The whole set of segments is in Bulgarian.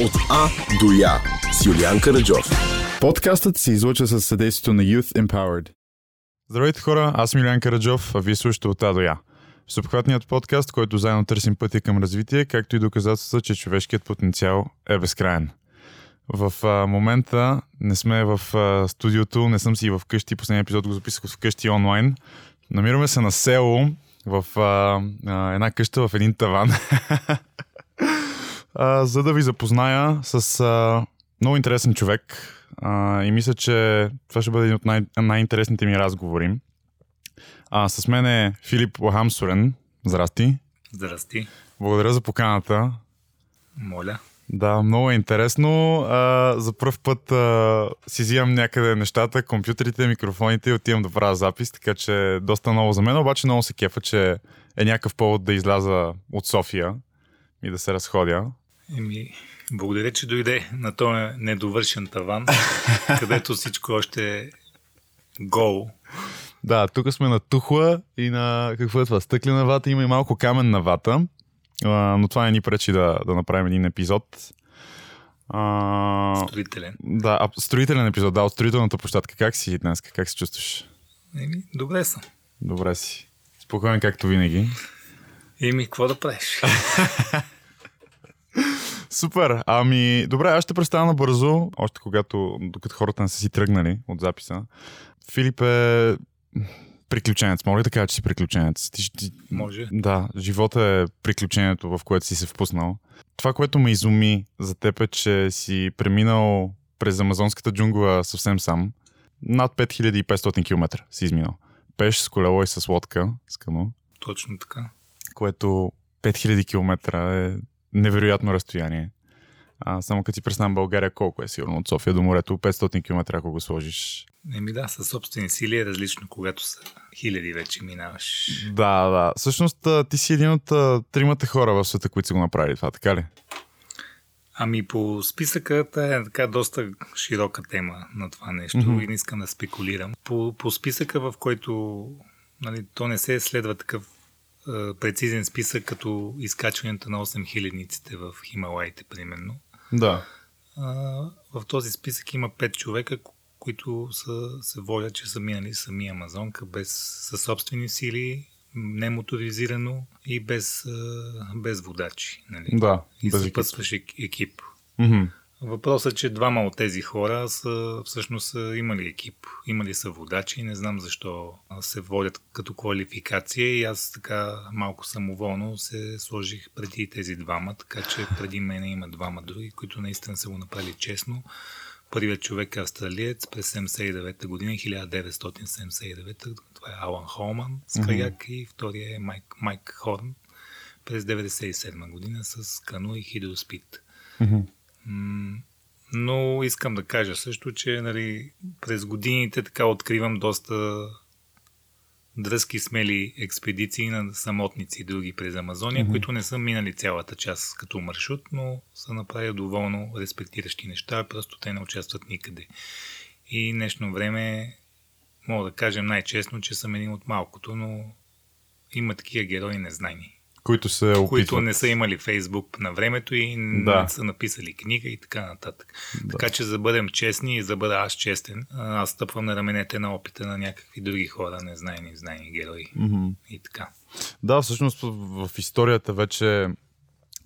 От А до Я с Юлиан Караджов. Подкастът се излуча със съдействието на Youth Empowered. Здравейте хора, аз съм Милян Караджов, а вие слушате от А до Я. Всеобхватният подкаст, който заедно търсим пътя към развитие, както и доказателства, че човешкият потенциал е безкрайен. В а, момента не сме в а, студиото, не съм си в къщи, последния епизод го записах в къщи онлайн. Намираме се на село, в а, а, една къща, в един таван, а, за да ви запозная с а, много интересен човек. А, и мисля, че това ще бъде един от най- най-интересните ми разговори. А, с мен е Филип Лахамсурен. Здрасти. Здрасти. Благодаря за поканата. Моля. Да, много е интересно. А, за първ път а, си взимам някъде нещата, компютрите, микрофоните и отивам да правя запис, така че доста ново за мен, обаче много се кефа, че е някакъв повод да изляза от София и да се разходя. Еми, благодаря, че дойде на този недовършен таван, където всичко още е гол. Да, тук сме на тухла и на какво е това? Стъклена вата, има и малко каменна вата, а, но това не ни пречи да, да направим един епизод. А, Строителен. да, а, строителен епизод, да, от строителната площадка. Как си днес? Как се чувстваш? Еми, добре съм. Добре си. Спокоен както винаги. Еми, какво да правиш? Супер. Ами, добре, аз ще представя набързо, още когато, докато хората не са си тръгнали от записа. Филип е приключенец. Мога ли да кажа, че си приключенец? Ти, ти, Може. Да, живота е приключението, в което си се впуснал. Това, което ме изуми за теб е, че си преминал през амазонската джунгла съвсем сам. Над 5500 км си изминал. Пеш с колело и с лодка, с кано, Точно така. което 5000 км е невероятно разстояние. А, само като си представям България колко е сигурно от София до морето, 500 км ако го сложиш. Еми да, със собствени сили е различно, когато са хиляди вече минаваш. Да, да. Всъщност ти си един от тримата хора в света, които са го направили това, така ли? Ами по списъка та е така доста широка тема на това нещо Мгм. и не искам да спекулирам. По, по списъка, в който нали, то не се следва такъв прецизен списък, като изкачването на 8000-ниците в Хималаите, примерно. Да. А, в този списък има 5 човека, ко- които са, се водят, че са минали сами Амазонка без със собствени сили, немоторизирано и без, а, без водачи. Нали? Да. и без екип. съпътстващ екип. Мгм. Въпросът е, че двама от тези хора са всъщност са имали екип, имали са водачи, не знам защо се водят като квалификация и аз така малко самоволно се сложих преди тези двама, така че преди мене има двама други, които наистина са го направили честно. Първият човек е австралиец през 79 година, 1979, това е Алан Холман с каяк и втория е Майк, Майк Хорн през 97 година с кану и хидроспид. Мгм. Но искам да кажа също, че нали, през годините така откривам доста дръзки смели експедиции на самотници и други през Амазония, Мгм. които не са минали цялата част като маршрут, но са направили доволно респектиращи неща, просто те не участват никъде. И днешно време мога да кажем най-честно, че съм един от малкото, но има такива герои незнайни Които се опитват. които не са имали Фейсбук на времето и Да. не са написали книга и така нататък. Да. Така че за да бъдем честни и за да бъда аз честен, аз стъпвам на раменете на опита на някакви други хора, незнайни, знайни герои Мгм. и така. Да, всъщност в, историята вече,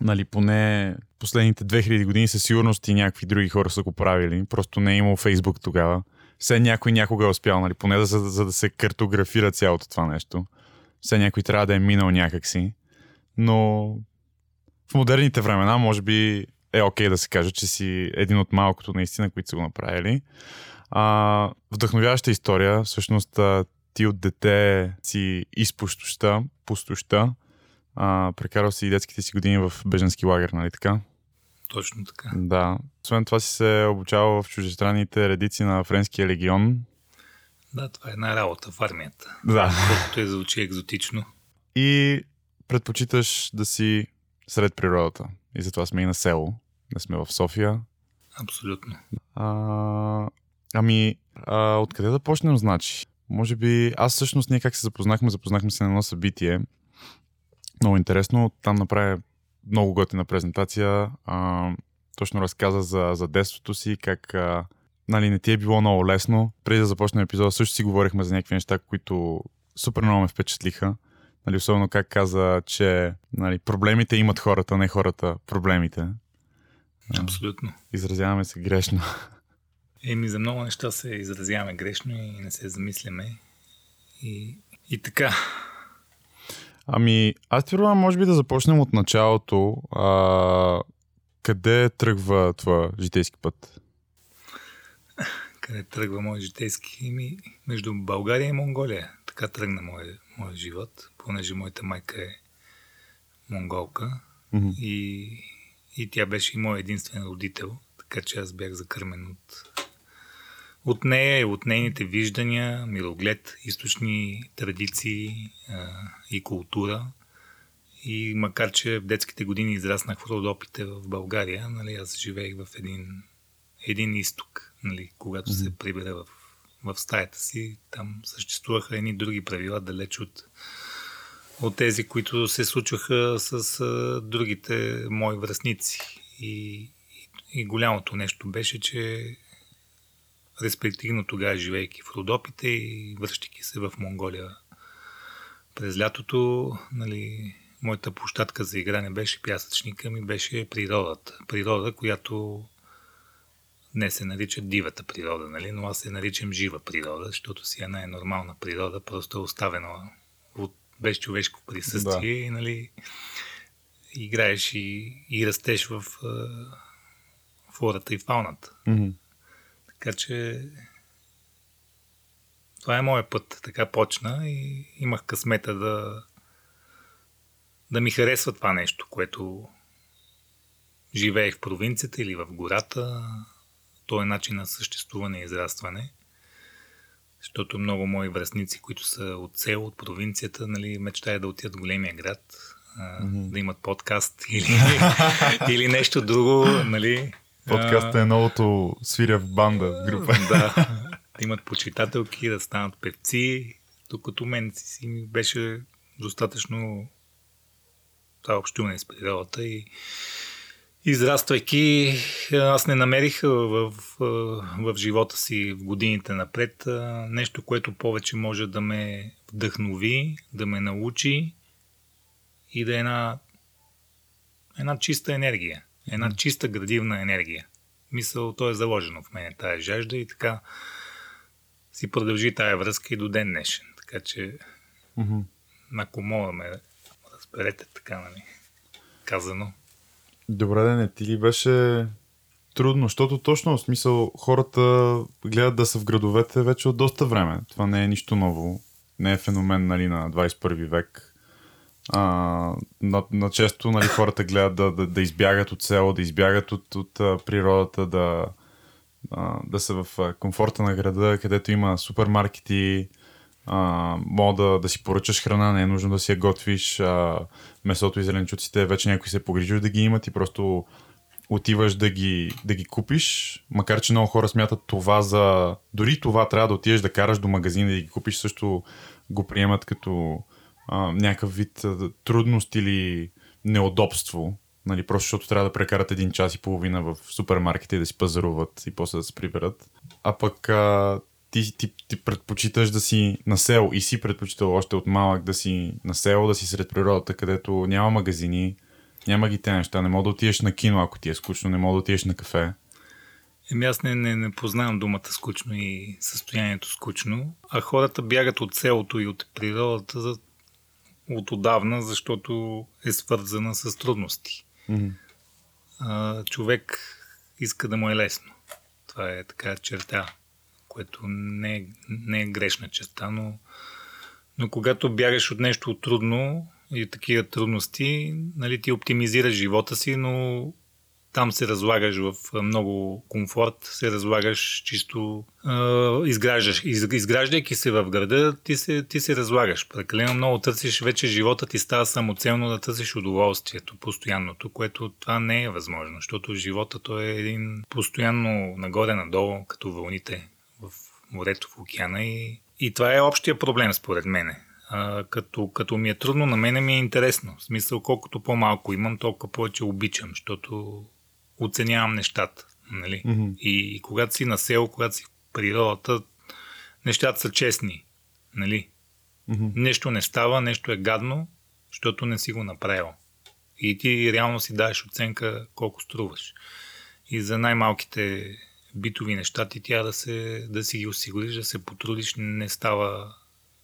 нали, поне последните 2000 години със сигурност и някакви други хора са го правили. Просто не е имал Фейсбук тогава. Все някой някога е успял, нали, поне за, за да се картографира цялото това нещо. Все някой трябва да е минал някакси. Но в модерните времена, може би е окей да се каже, че си един от малкото наистина, които са го направили. А, вдъхновяваща история. Всъщност ти от дете си изпущоща, пустоща. А, прекарал си и детските си години в беженски лагер, нали така? Точно така. Да. Освен това си се обучавал в чужестранните редици на Френския легион. Да, това е една работа в армията. Да. Колкото е звучи екзотично. И предпочиташ да си сред природата. И затова сме и на село. Не сме в София. Абсолютно. А, ами, а, откъде да почнем, значи? Може би, аз всъщност ние как се запознахме, запознахме се на едно събитие. Много интересно, там направя много готина презентация. А, точно разказа за, за детството си, как а, нали, не ти е било много лесно. Преди да започнем епизода, също си говорихме за някакви неща, които супер много ме впечатлиха. Нали, особено как каза, че нали, проблемите имат хората, не хората проблемите. Абсолютно. Изразяваме се грешно. Еми, за много неща се изразяваме грешно и не се замисляме. И, и така. Ами, аз ти предлагам, може би да започнем от началото. А, къде тръгва твоя житейски път? Къде тръгва мой житейски? Еми, между България и Монголия. Така тръгна моят мой живот, понеже моята майка е монголка Мгм. и, и тя беше и мой единствен родител, така че аз бях закърмен от, от нея и от нейните виждания, мироглед, източни традиции а, и култура. И макар, че в детските години израснах в Родопите в България, нали, аз живеех в един, един изток, нали, когато се прибера в, в стаята си, там съществуваха едни други правила, далеч от, от тези, които се случваха с а, другите мои връзници. И, и, и голямото нещо беше, че респективно тогава, живейки в Родопите и връщайки се в Монголия през лятото, нали, моята площадка за игра не беше пясъчника, ми беше природата. Природа, която не се нарича дивата природа, нали? но аз се наричам жива природа, защото си е най-нормална природа, просто е оставена от без човешко присъствие да. и нали, играеш и, и растеш в а, флората и фауната. Мгм. Така че това е моят път. Така почна и имах късмета да да ми харесва това нещо, което живеех в провинцията или в гората. То е начин на съществуване и израстване. Защото много мои връзници, които са от село, от провинцията, нали, мечтаят да отидат в големия град, а, да имат подкаст или, или нещо друго. Нали. Подкастът е новото свиря в банда, в група. да, да имат почитателки, да станат певци, докато мен си, си ми беше достатъчно това общуване с природата и израствайки, аз не намерих в, в, в живота си в годините напред нещо, което повече може да ме вдъхнови, да ме научи и да е една, една чиста енергия, една чиста градивна енергия. Мисъл, то е заложено в мене, тая жажда и така си продължи тая връзка и до ден днешен. Така че, Мгм. ако мога ме разберете така, нали, казано. Добре, да не ти ли беше трудно, защото точно в смисъл хората гледат да са в градовете вече от доста време. Това не е нищо ново. Не е феномен нали, на 21 век. А, на, на често нали, хората гледат да, да, да избягат от село, да избягат от, от природата, да, а, да са в комфорта на града, където има супермаркети, а, мога да, си поръчаш храна, не е нужно да си я готвиш, а, месото и зеленчуците вече някой се е погрижил да ги имат и просто отиваш да ги, да ги купиш, макар че много хора смятат това за... Дори това трябва да отидеш да караш до магазина да ги купиш, също го приемат като а, някакъв вид трудност или неудобство. Нали, просто защото трябва да прекарат един час и половина в супермаркета и да си пазаруват и после да се приберат. А пък а, ти, ти, ти предпочиташ да си на село и си предпочитал още от малък да си на село, да си сред природата, където няма магазини, няма ги те неща. Не мога да отидеш на кино, ако ти е скучно, не мога да отидеш на кафе. Еми аз не, не, не познавам думата скучно и състоянието скучно, а хората бягат от селото и от природата за, от отдавна, защото е свързана с трудности. Мгм. А, човек иска да му е лесно. Това е така черта, което не е, не е грешна черта, но, но когато бягаш от нещо трудно и такива трудности, нали, ти оптимизираш живота си, но там се разлагаш в много комфорт, се разлагаш чисто, а, изграждаш, из, изграждайки се в града, ти се, ти се разлагаш. Прекалено много търсиш, вече живота ти става самоцелно да търсиш удоволствието, постоянното, което това не е възможно, защото живота то е един постоянно нагоре-надолу, като вълните морето, в океана и, и това е общия проблем според мене. А, като, като ми е трудно, на мене ми е интересно. В смисъл, колкото по-малко имам, толкова повече обичам, защото оценявам нещата. Нали? Мгм. И, и когато си на село, когато си в природата, нещата са честни. Нали? Мгм. Нещо не става, нещо е гадно, защото не си го направил. И ти реално си даваш оценка колко струваш. И за най-малките битови неща ти трябва да, се, да си ги осигуриш, да се потрудиш, не става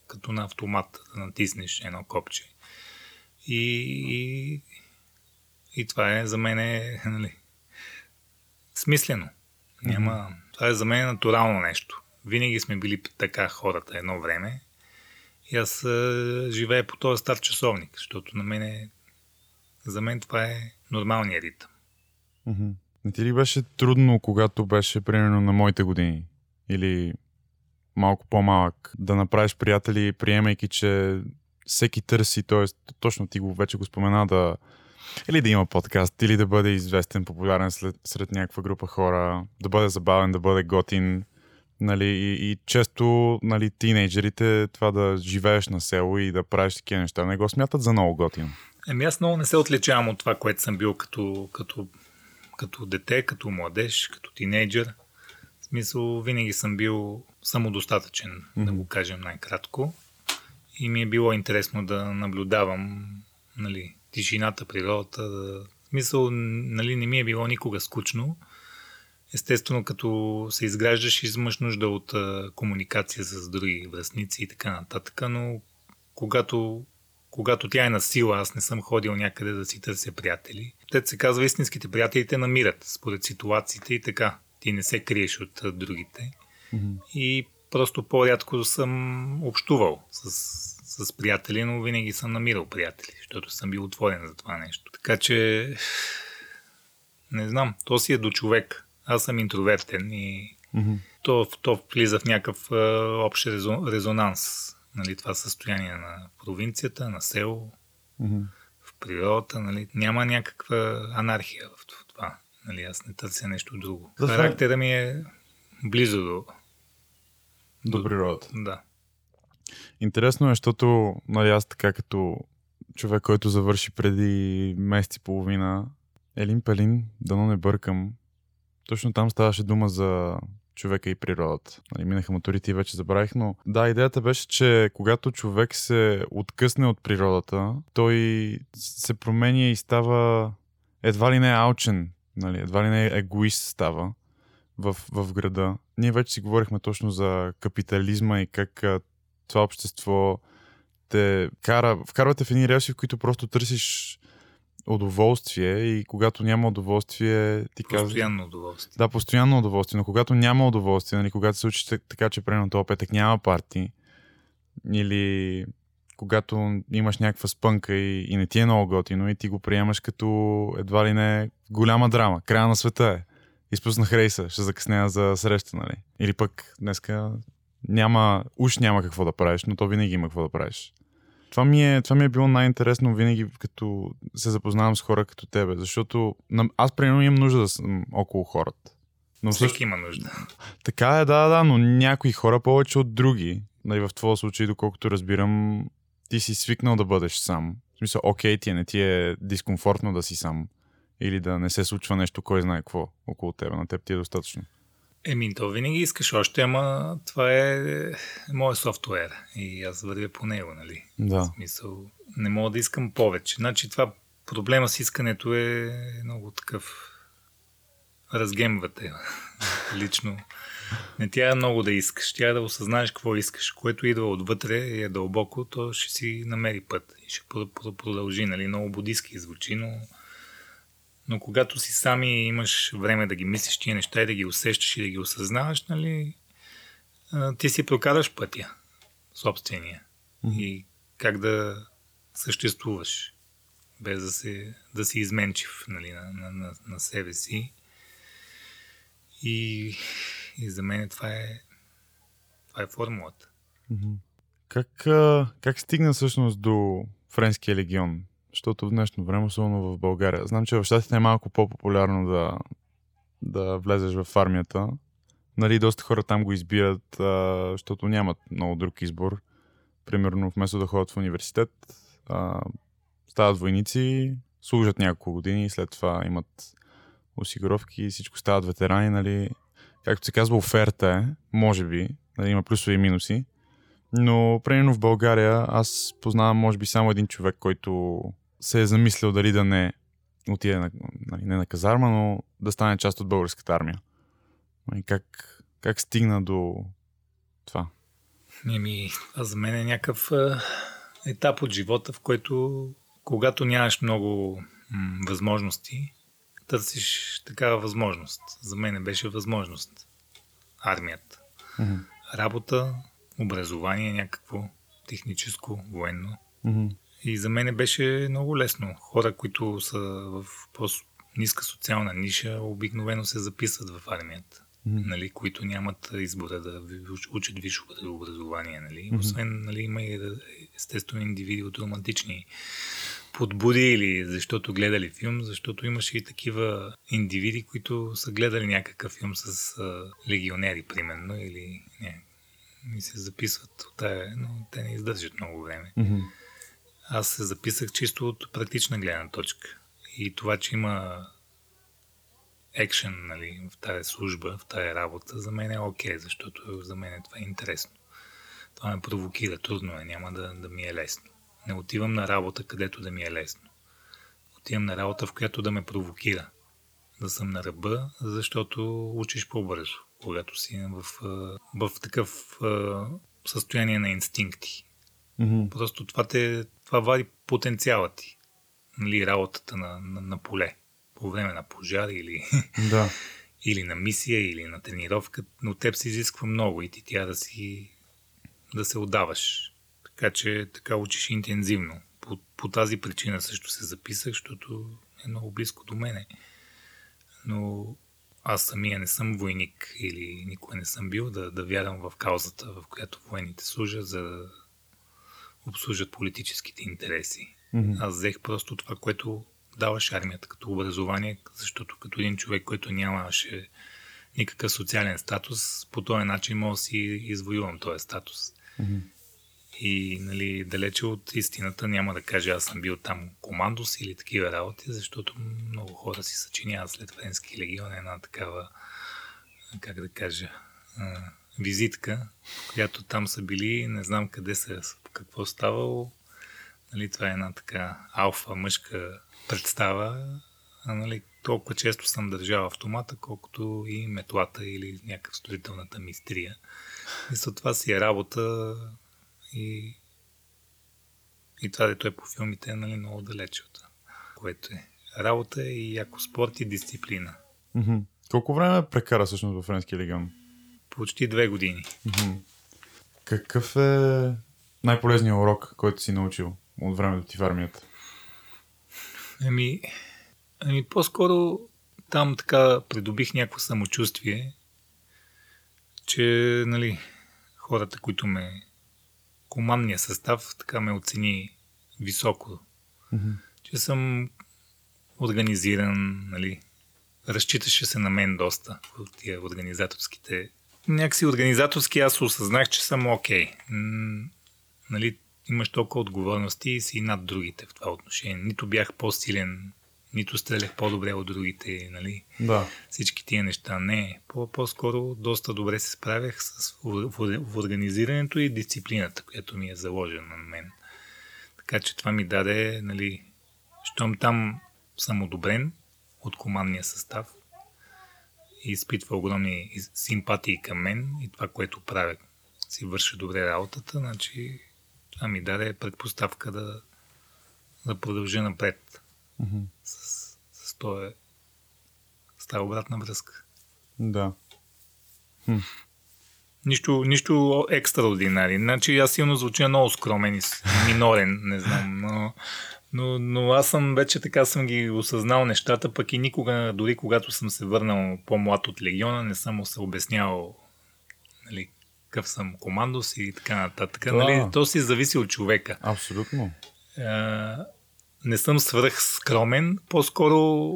като на автомат да натиснеш едно копче. И, и, и това е за мен е, нали, смислено. Няма, това е за мен натурално нещо. Винаги сме били така хората едно време. И аз а, живея по този стар часовник, защото на мен е, за мен това е нормалният ритъм. Мгм. Не ти ли беше трудно, когато беше примерно на моите години? Или малко по-малък, да направиш приятели, приемайки, че всеки търси, т.е. точно ти го вече го спомена, да или да има подкаст, или да бъде известен, популярен след, сред някаква група хора, да бъде забавен, да бъде готин. Нали, и, и често нали, тинейджерите това да живееш на село и да правиш такива неща не го смятат за много готино. Еми аз много не се отличавам от това, което съм бил като, като, като дете, като младеж, като тинейджър. В смисъл, винаги съм бил самодостатъчен, mm-hmm. да го кажем най-кратко. И ми е било интересно да наблюдавам нали, тишината, природата. Да... В смисъл, нали, не ми е било никога скучно. Естествено, като се изграждаш, имаш нужда от а, комуникация с други връзници и така нататък, но когато когато тя е на сила, аз не съм ходил някъде да си търся приятели. Те се казва, истинските приятели те намират според ситуациите и така. Ти не се криеш от другите. Mm-hmm. И просто по-рядко съм общувал с, с приятели, но винаги съм намирал приятели, защото съм бил отворен за това нещо. Така че, не знам, то си е до човек. Аз съм интровертен и Mm-hmm. то, то влиза в някакъв общ резон, резонанс нали, това състояние на провинцията, на село, Mm-hmm. Природата, нали, няма някаква анархия в това. Нали, аз не търся нещо друго. Е- Характера ми е близо до... До природата. Да. Интересно е, защото нали, аз така като човек, който завърши преди месец и половина, Елин Пелин, дано не бъркам, точно там ставаше дума за човека и природата. Нали, минаха моторите и вече забравих, но да, идеята беше, че когато човек се откъсне от природата, той се променя и става едва ли не алчен, нали, едва ли не егоист става в, в града. Ние вече си говорихме точно за капитализма и как това общество те кара, вкарвате в едни релси, в които просто търсиш удоволствие и когато няма удоволствие, ти казваш... Постоянно удоволствие. Да, постоянно удоволствие, но когато няма удоволствие, нали, когато се случи так- така, че примерно този петък няма парти, или когато имаш някаква спънка и, и не ти е много готино и ти го приемаш като едва ли не голяма драма, края на света е. Изпуснах рейса, ще закъсня за среща, нали? Или пък днеска няма, уж няма какво да правиш, но то винаги има какво да правиш. Това ми е, това ми е било най-интересно винаги, като се запознавам с хора като тебе, защото аз примерно имам нужда да съм около хората. Но Всеки също, има нужда. така е, да, да, но някои хора повече от други. Нали, в твоя случай, доколкото разбирам, ти си свикнал да бъдеш сам. В смисъл, окей, ти е, не ти е дискомфортно да си сам. Или да не се случва нещо, кой знае какво около тебе. На теб ти е достатъчно. Еми, то винаги искаш още, ама това е моят софтуер и аз вървя по него, нали? Да. В смисъл, не мога да искам повече. Значи това проблема с искането е много такъв разгемвате лично. Не трябва много да искаш, трябва да осъзнаеш какво искаш. Което идва отвътре и е дълбоко, то ще си намери път и ще про- про- продължи. Нали? Много будистки звучи, но, но когато си сам и имаш време да ги мислиш тия неща и да ги усещаш и да ги осъзнаваш, нали, ти си прокараш пътя, собствения. И как да съществуваш, без да, се, да си изменчив нали, на, на, на, на себе си. И, и за мен това е, това е формулата. Как, а, как стигна всъщност до Френския легион? Защото в днешно време, особено в България. Знам, че в щатите е малко по-популярно да, да влезеш в армията. Нали, доста хора там го избират, а, защото нямат много друг избор. Примерно, вместо да ходят в университет, а, стават войници, служат няколко години след това имат осигуровки всичко стават ветерани, нали. Както се казва, оферта е, може би, нали, има плюсове и минуси. Но, примерно в България, аз познавам, може би, само един човек, който се е замислил дали да не отиде на, нали, не на казарма, но да стане част от българската армия. И как, как стигна до това? Еми, а за мен е някакъв етап от живота, в който когато нямаш много м- възможности, търсиш такава възможност. За мен беше възможност. Армията. Mm-hmm. Работа, образование някакво, техническо, военно. Mm-hmm. И за мен беше много лесно. Хора, които са в по-ниска социална ниша, обикновено се записват в армията. Mm-hmm. Нали, които нямат избора да учат висше образование. Нали. Mm-hmm. Освен, нали, има и естествено индивиди от романтични подбуди или защото гледали филм, защото имаше и такива индивиди, които са гледали някакъв филм с а, легионери, примерно, или не, и се записват от тая, но те не издържат много време. Mm-hmm. Аз се записах чисто от практична гледна точка. И това, че има екшен нали, в тази служба, в тази работа, за мен е окей, okay, защото за мен това е интересно. Това ме провокира, трудно е, няма да, да ми е лесно. Не отивам на работа, където да ми е лесно. Отивам на работа, в която да ме провокира. Да съм на ръба, защото учиш по-бързо, когато си в, в такъв състояние на инстинкти. Mm-hmm. Просто това, те, това вади потенциала ти. Нали, работата на, на, на поле. По време на пожар или, да. или на мисия, или на тренировка. Но теб се изисква много и ти тя да си да се отдаваш. Така че така учиш интензивно. По, по тази причина също се записах, защото е много близко до мене. Но аз самия не съм войник или никога не съм бил да, да вярвам в каузата, в която военните служат, за да обслужат политическите интереси. Mm-hmm. Аз взех просто това, което даваше армията като образование, защото като един човек, който нямаше никакъв социален статус, по този начин мога да си извоювам този статус. Mm-hmm. И нали, далече от истината няма да кажа аз съм бил там командос или такива работи, защото много хора си съчиняват след Френски легион една такава, как да кажа, визитка, която там са били, не знам къде са, какво ставало. Нали, това е една така алфа мъжка представа. А, нали, толкова често съм държал автомата, колкото и метлата или някакъв строителната мистрия. И за това си е работа и, и това, дето е по филмите, е нали, много далече от което е. Работа е и яко спорт и дисциплина. Mm-hmm. Колко време прекара всъщност във Френски легион? Почти две години. Mm-hmm. Какъв е най-полезният урок, който си научил от времето ти в армията? Ами, ами по-скоро там така придобих някакво самочувствие, че нали, хората, които ме командния състав така ме оцени високо. Mm-hmm. Че съм организиран, нали, разчиташе се на мен доста от тия организаторските. Някакси организаторски аз осъзнах, че съм окей. Okay. Нали, имаш толкова отговорности и си над другите в това отношение. Нито бях по-силен, нито стрелях по-добре от другите, нали? Да. Всички тия неща. Не, по-скоро доста добре се справях с в, в, в организирането и дисциплината, която ми е заложена на мен. Така че това ми даде, нали, щом там съм одобрен от командния състав и изпитва огромни симпатии към мен и това, което правя, си върши добре работата, значи това ми даде предпоставка да, да продължа напред mm-hmm. с, с, този, с тази обратна връзка. Да. Хм. Нищо, нищо екстраординари. Значи аз силно звуча много скромен и минорен, не знам, но, но, но аз съм вече така съм ги осъзнал нещата, пък и никога, дори когато съм се върнал по-млад от легиона, не съм му се обяснявал нали, какъв съм командос и така нататък. Да. Нали, то си зависи от човека. Абсолютно. А, не съм свръх скромен, по-скоро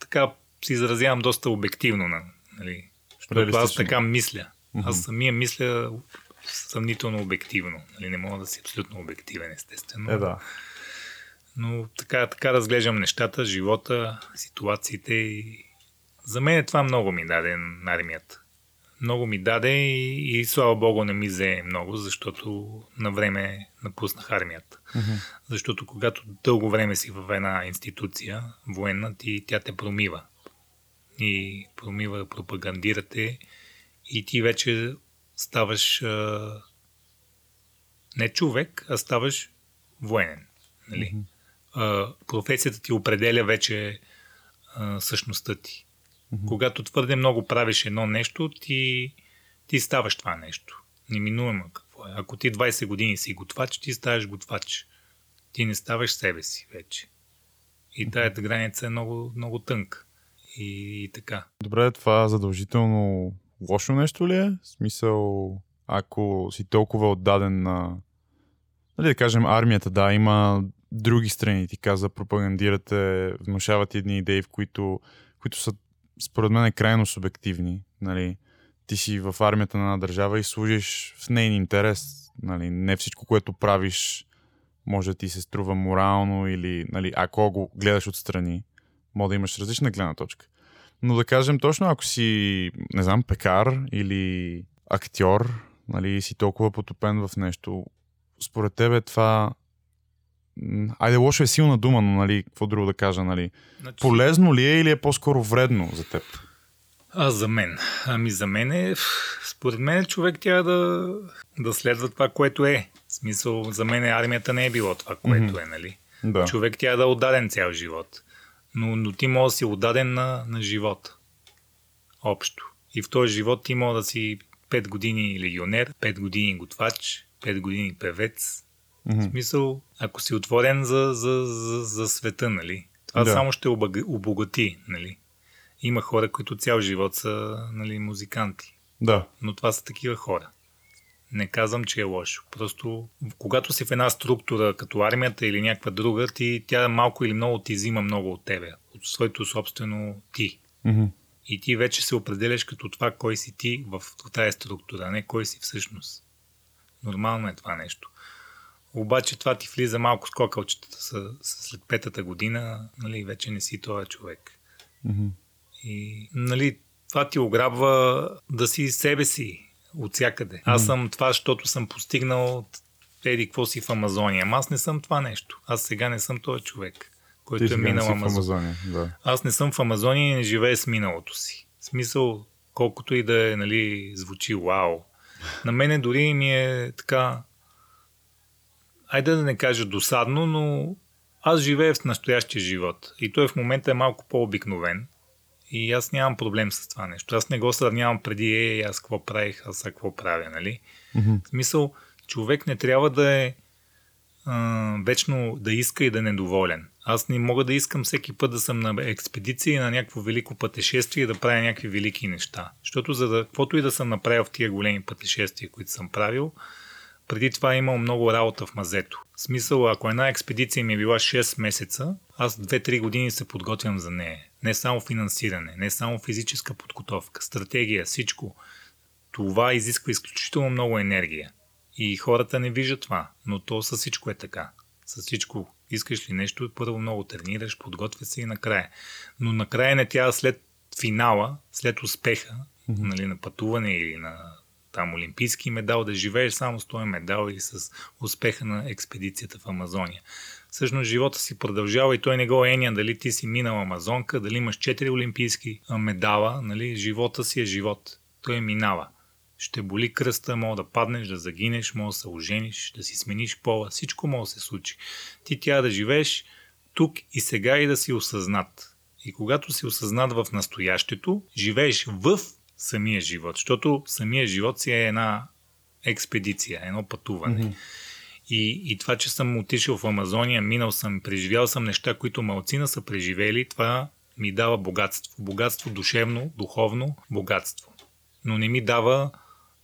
така си изразявам доста обективно. Нали, защото аз така мисля. Mm-hmm. Аз самия мисля съмнително обективно. Нали, не мога да си абсолютно обективен, естествено. Е, да. Но така, така разглеждам нещата, живота, ситуациите и, За мен това много ми даде на армията. Много ми даде и, и слава богу не ми взе много, защото на време напуснах армията. Mm-hmm. Защото когато дълго време си в една институция, военна, ти, тя те промива. И промива, пропагандирате и ти вече ставаш а, не човек, а ставаш военен. Нали? Mm-hmm. А, професията ти определя вече а, същността ти. Mm-hmm. Когато твърде много правиш едно нещо, ти, ти ставаш това нещо. Неминуемо какво е. Ако ти 20 години си готвач, ти ставаш готвач. Ти не ставаш себе си вече. И тая граница е много, много тънка. И, и така. Добре, това задължително лошо нещо ли е? В смисъл, ако си толкова отдаден на... Нали да кажем, армията, да, има други страни, ти каза, пропагандирате, внушават едни идеи, в които, които са според мен крайно субективни. Нали? Ти си в армията на една държава и служиш в нейн интерес. Нали? Не всичко, което правиш, може да ти се струва морално или нали, ако го гледаш отстрани, може да имаш различна гледна точка. Но да кажем точно, ако си, не знам, пекар или актьор, нали, си толкова потопен в нещо, според тебе това Айде, лошо е силна дума, но нали, какво друго да кажа, нали? Значи... Полезно ли е или е по-скоро вредно за теб? А за мен? Ами за мен е, според мен човек трябва да, да следва това, което е. В смисъл, за мен армията не е било това, което mm-hmm. е, нали? Да. Човек трябва да е отдаден цял живот. Но, но ти може да си отдаден на, на живота. Общо. И в този живот ти може да си 5 години легионер, 5 години готвач, 5 години певец, Mm-hmm. В смисъл, ако си отворен за, за, за, за света, нали? Това да. само ще обогати, нали? Има хора, които цял живот са нали, музиканти. Да. Но това са такива хора. Не казвам, че е лошо. Просто, когато си в една структура, като армията или някаква друга, ти, тя малко или много ти взима много от тебе. От своето собствено ти. Mm-hmm. И ти вече се определяш като това, кой си ти в тази структура, не кой си всъщност. Нормално е това нещо. Обаче това ти влиза малко скокалчетата след петата година, нали, вече не си този човек. Mm-hmm. И, нали, това ти ограбва да си себе си от всякъде. Mm-hmm. Аз съм това, защото съм постигнал еди какво си в Амазония. Ама аз не съм това нещо. Аз сега не съм този човек, който Ти е минал Амазония. Амазония. Да. Аз не съм в Амазония и не живея с миналото си. В смисъл, колкото и да е, нали, звучи вау. На мене дори ми е така айде да не кажа досадно, но аз живея в настоящия живот. И той в момента е малко по-обикновен. И аз нямам проблем с това нещо. Аз не го сравнявам преди, е, аз какво правих, аз какво правя, нали? Mm-hmm. В смисъл, човек не трябва да е а, вечно да иска и да е недоволен. Аз не мога да искам всеки път да съм на експедиция и на някакво велико пътешествие и да правя някакви велики неща. Защото за да, каквото и да съм направил в тия големи пътешествия, които съм правил, преди това е имал много работа в мазето. В смисъл, ако една експедиция ми е била 6 месеца, аз 2-3 години се подготвям за нея. Не само финансиране, не само физическа подготовка, стратегия, всичко. Това изисква изключително много енергия. И хората не виждат това, но то със всичко е така. С всичко искаш ли нещо, първо много тренираш, подготвя се и накрая. Но накрая не тя след финала, след успеха, mm-hmm. нали, на пътуване или на там олимпийски медал, да живееш само с този медал и с успеха на експедицията в Амазония. Всъщност живота си продължава и той не го еня дали ти си минал Амазонка, дали имаш 4 олимпийски медала, нали? живота си е живот. Той минава. Ще боли кръста, мога да паднеш, да загинеш, мога да се ожениш, да си смениш пола. Всичко може да се случи. Ти трябва да живееш тук и сега и да си осъзнат. И когато си осъзнат в настоящето, живееш в самия живот, защото самия живот си е една експедиция, едно пътуване. Mm-hmm. И, и това, че съм отишъл в Амазония, минал съм, преживял съм неща, които малцина са преживели, това ми дава богатство. Богатство душевно, духовно богатство. Но не ми дава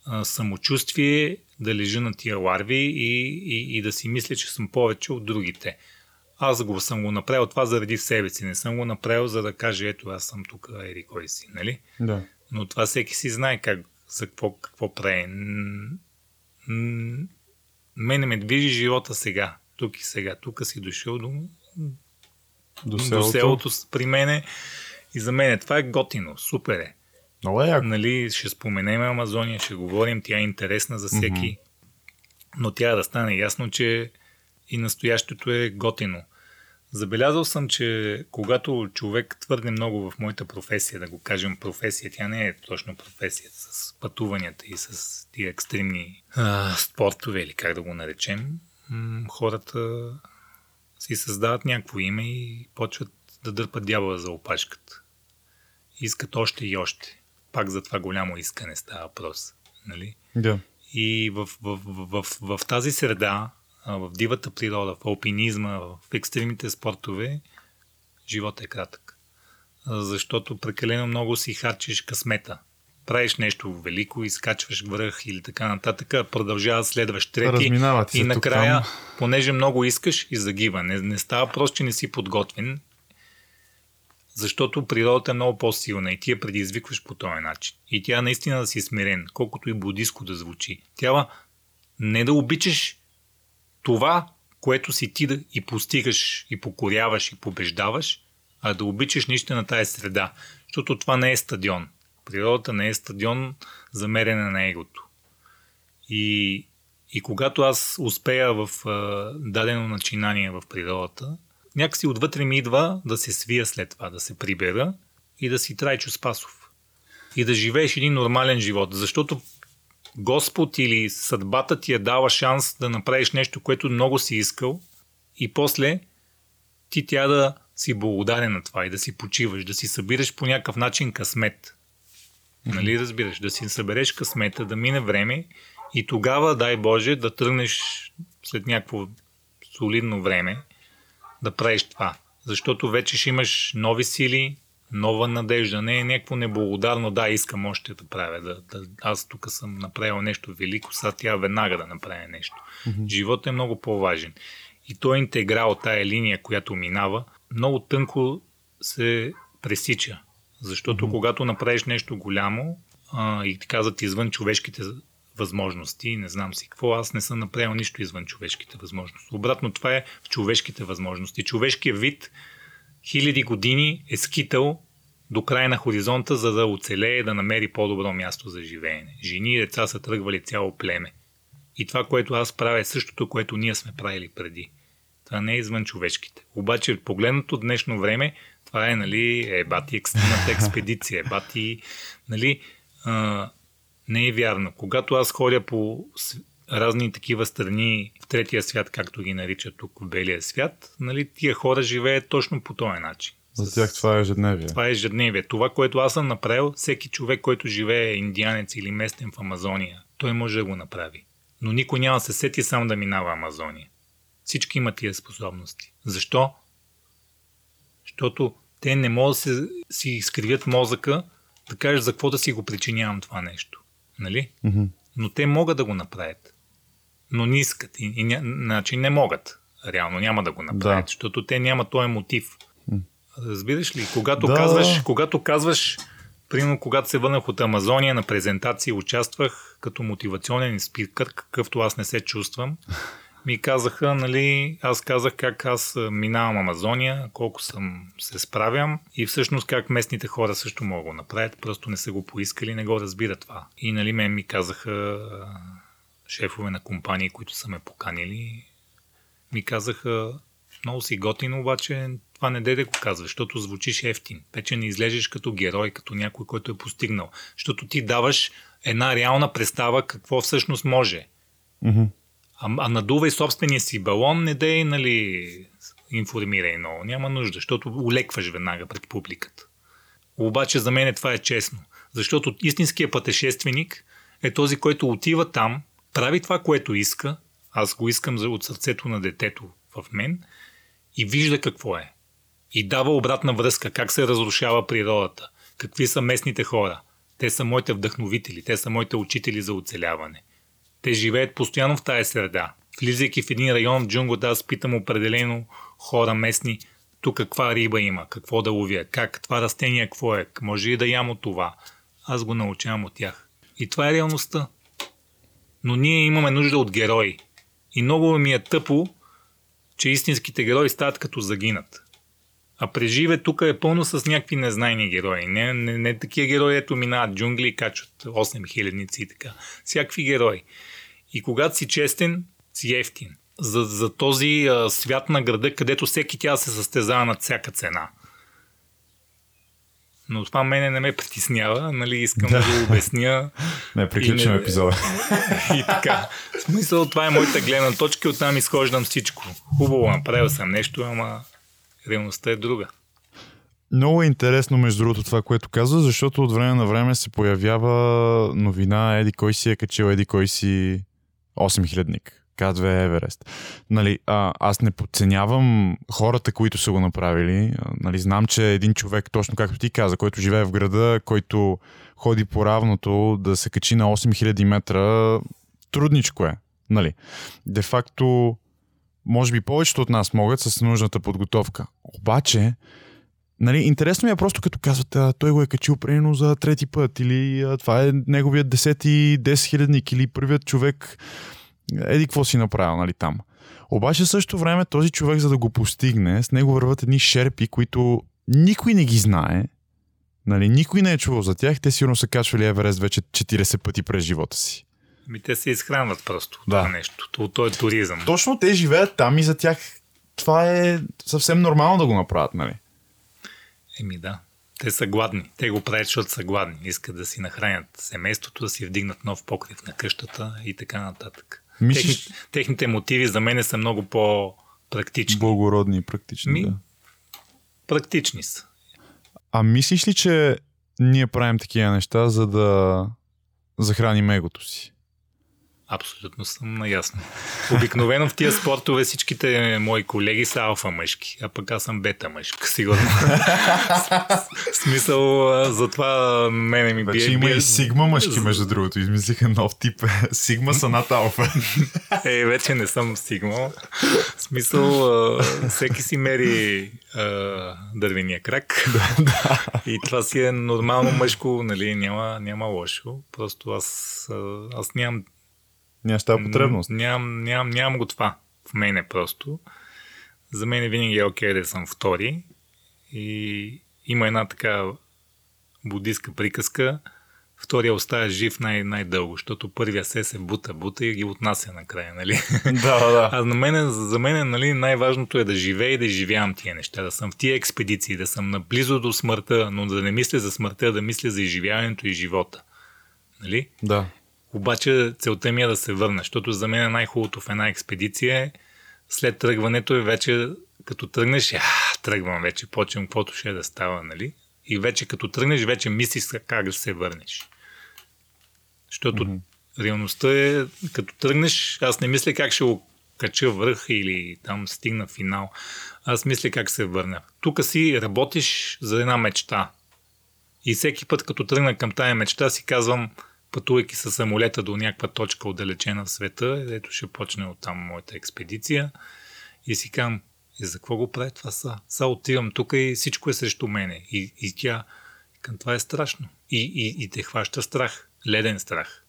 а, самочувствие да лежа на тия ларви и, и, и да си мисля, че съм повече от другите. Аз го съм го направил това заради себе си. Не съм го направил, за да кажа, ето аз съм тук, ери кой си, нали? Да. Но това всеки си знае как, за какво, какво прави. Мене ме движи живота сега. Тук и сега. Тук си дошъл до, до селото. до селото при мене И за мен това е готино, супер е. Много е яко. Нали, ще споменем Амазония, ще говорим, тя е интересна за всеки. Mm-hmm. Но тя да стане ясно, че и настоящето е готино. Забелязал съм, че когато човек твърде много в моята професия, да го кажем професия, тя не е точно професия с пътуванията и с тия екстремни а, спортове или как да го наречем, м- хората си създават някакво име и почват да дърпат дявола за опашката. Искат още и още. Пак за това голямо искане става въпрос. Нали? Да. И в, в, в, в, в тази среда, в дивата природа, в алпинизма, в екстремните спортове, живота е кратък. Защото прекалено много си харчиш късмета. Правиш нещо велико, изкачваш връх или така нататък, продължава следваш трети и накрая, понеже много искаш и загива. Не, не става просто, че не си подготвен, защото природата е много по-силна и ти я предизвикваш по този начин. И тя наистина да си смирен, колкото и будиско да звучи. Трябва не да обичаш това, което си ти да и постигаш, и покоряваш, и побеждаваш, а да обичаш нищо на тая среда. Защото това не е стадион. Природата не е стадион за мерене на егото. И, и когато аз успея в а, дадено начинание в природата, някакси отвътре ми идва да се свия след това, да се прибера и да си Трайчо Спасов. И да живееш един нормален живот. Защото Господ или съдбата ти е дала шанс да направиш нещо, което много си искал и после ти тя да си благодарен на това и да си почиваш, да си събираш по някакъв начин късмет. Нали разбираш? Да си събереш късмета, да мине време и тогава, дай Боже, да тръгнеш след някакво солидно време да правиш това. Защото вече ще имаш нови сили, нова надежда. Не е някакво неблагодарно, да, искам още да правя. Да, да, аз тук съм направил нещо велико, сега тя веднага да направя нещо. Mm-hmm. Животът е много по-важен. И той е интеграл, тая линия, която минава, много тънко се пресича. Защото mm-hmm. когато направиш нещо голямо а, и ти казват извън човешките възможности, не знам си какво, аз не съм направил нищо извън човешките възможности. Обратно това е в човешките възможности. Човешкият вид хиляди години е скитал до края на хоризонта, за да оцелее, да намери по-добро място за живеене. Жени и деца са тръгвали цяло племе. И това, което аз правя е същото, което ние сме правили преди. Това не е извън човешките. Обаче, погледнато днешно време, това е, нали, е бати екстремната експедиция, е бати, нали, а, не е вярно. Когато аз ходя по разни такива страни в третия свят, както ги наричат тук в белия свят, нали, тия хора живеят точно по този начин. За тях това е ежедневие. Това е ежедневие. Това, което аз съм направил, всеки човек, който живее индианец или местен в Амазония, той може да го направи. Но никой няма да се сети сам да минава Амазония. Всички имат тия способности. Защо? Защото те не могат да се, си изкривят мозъка да кажеш за какво да си го причинявам това нещо. Нали? Mm-hmm. Но те могат да го направят. Но не искат. И, и, значи не могат. Реално няма да го направят, да. защото те нямат този мотив. Разбираш ли? Когато да. казваш, когато казваш, примерно когато се върнах от Амазония на презентации, участвах като мотивационен спикър, какъвто аз не се чувствам. Ми казаха, нали, аз казах как аз минавам Амазония, колко съм се справям и всъщност как местните хора също могат да го направят, просто не са го поискали, не го разбират това. И нали мен ми казаха шефове на компании, които са ме поканили, ми казаха, много си готин, обаче това не дай да го казваш, защото звучиш ефтин. Вече не излежеш като герой, като някой, който е постигнал. Защото ти даваш една реална представа какво всъщност може. Mm-hmm. А, а надувай собствения си балон, не дай, нали, информирай много. Няма нужда, защото улекваш веднага пред публиката. Обаче за мен това е честно. Защото истинският пътешественик е този, който отива там, прави това, което иска. Аз го искам от сърцето на детето в мен и вижда какво е. И дава обратна връзка, как се разрушава природата, какви са местните хора. Те са моите вдъхновители, те са моите учители за оцеляване. Те живеят постоянно в тая среда. Влизайки в един район в джунглата, аз питам определено хора местни, тук каква риба има, какво да ловя, как това растение какво е, може ли да ям от това. Аз го научавам от тях. И това е реалността. Но ние имаме нужда от герои. И много ми е тъпо, че истинските герои стават като загинат. А преживе тук е пълно с някакви незнайни герои. Не, не, не такива герои, ето минават джунгли и качват 8 хилядници и така. Всякакви герои. И когато си честен, си ефтин. За, за този а, свят на града, където всеки тя се състезава на всяка цена. Но това мене не ме притеснява, нали, искам да, да го обясня. Не, приключваме не... епизода. и така. В смисъл, това е моята гледна точка и оттам изхождам всичко. Хубаво, направил съм нещо, ама реалността е друга. Много е интересно, между другото, това, което казва, защото от време на време се появява новина, еди кой си е качил, еди кой си 8000-ник. Казва Еверест. Нали, а, аз не подценявам хората, които са го направили. Нали, знам, че един човек, точно както ти каза, който живее в града, който ходи по равното, да се качи на 8000 метра, трудничко е. Нали. Де факто, може би повечето от нас могат с нужната подготовка. Обаче, Нали, интересно ми е просто като казват, а, той го е качил примерно за трети път или а, това е неговият десети, 10 хилядник или първият човек еди какво си направил нали, там. Обаче също време този човек, за да го постигне, с него върват едни шерпи, които никой не ги знае. Нали, никой не е чувал за тях. Те сигурно са качвали Еверест вече 40 пъти през живота си. Ми те се изхранват просто да. това нещо. Това е туризъм. Точно те живеят там и за тях това е съвсем нормално да го направят, нали? Еми да. Те са гладни. Те го правят, защото са гладни. Искат да си нахранят семейството, да си вдигнат нов покрив на къщата и така нататък. Мислиш... Техни, техните мотиви за мен са много по-практични. Благородни и практични, Ми, да. Практични са. А мислиш ли, че ние правим такива неща, за да захраним егото си? Абсолютно съм наясно. Обикновено в тия спортове всичките мои колеги са алфа мъжки, а пък аз съм бета мъжка, сигурно. Смисъл, затова мене ми бие. Вече има и сигма мъжки, между другото. Измислиха нов тип. Сигма са над алфа. е, вече не съм сигма. Смисъл, всеки си мери дървения крак. И това си е нормално мъжко, нали, няма, няма лошо. Просто аз, аз нямам Нямаш тази потребност. Нямам, нямам, нямам го това в мене просто. За мен винаги е окей да съм втори. И има една така будистка приказка. Втория остава жив най- най-дълго, защото първия се се бута, бута и ги отнася накрая, нали? Да, да. А на мен, за мен нали, най-важното е да живея и да живявам тия неща, да съм в тия експедиции, да съм наблизо до смъртта, но да не мисля за смъртта, да мисля за изживяването и живота. Нали? Да. Обаче целта ми е да се върна, защото за мен е най-хубавото в една експедиция е след тръгването е вече като тръгнеш, а, тръгвам вече, почвам каквото ще е да става, нали? И вече като тръгнеш, вече мислиш как да се върнеш. Защото mm-hmm. реалността е, като тръгнеш, аз не мисля как ще го кача връх или там стигна финал. Аз мисля как се върна. Тук си работиш за една мечта. И всеки път, като тръгна към тая мечта, си казвам – пътувайки с самолета до някаква точка отдалечена в света, ето ще почне от там моята експедиция и си казвам, и за какво го прави това са? Са отивам тук и всичко е срещу мене. И, и тя, към това е страшно. И, и, и те хваща страх. Леден страх.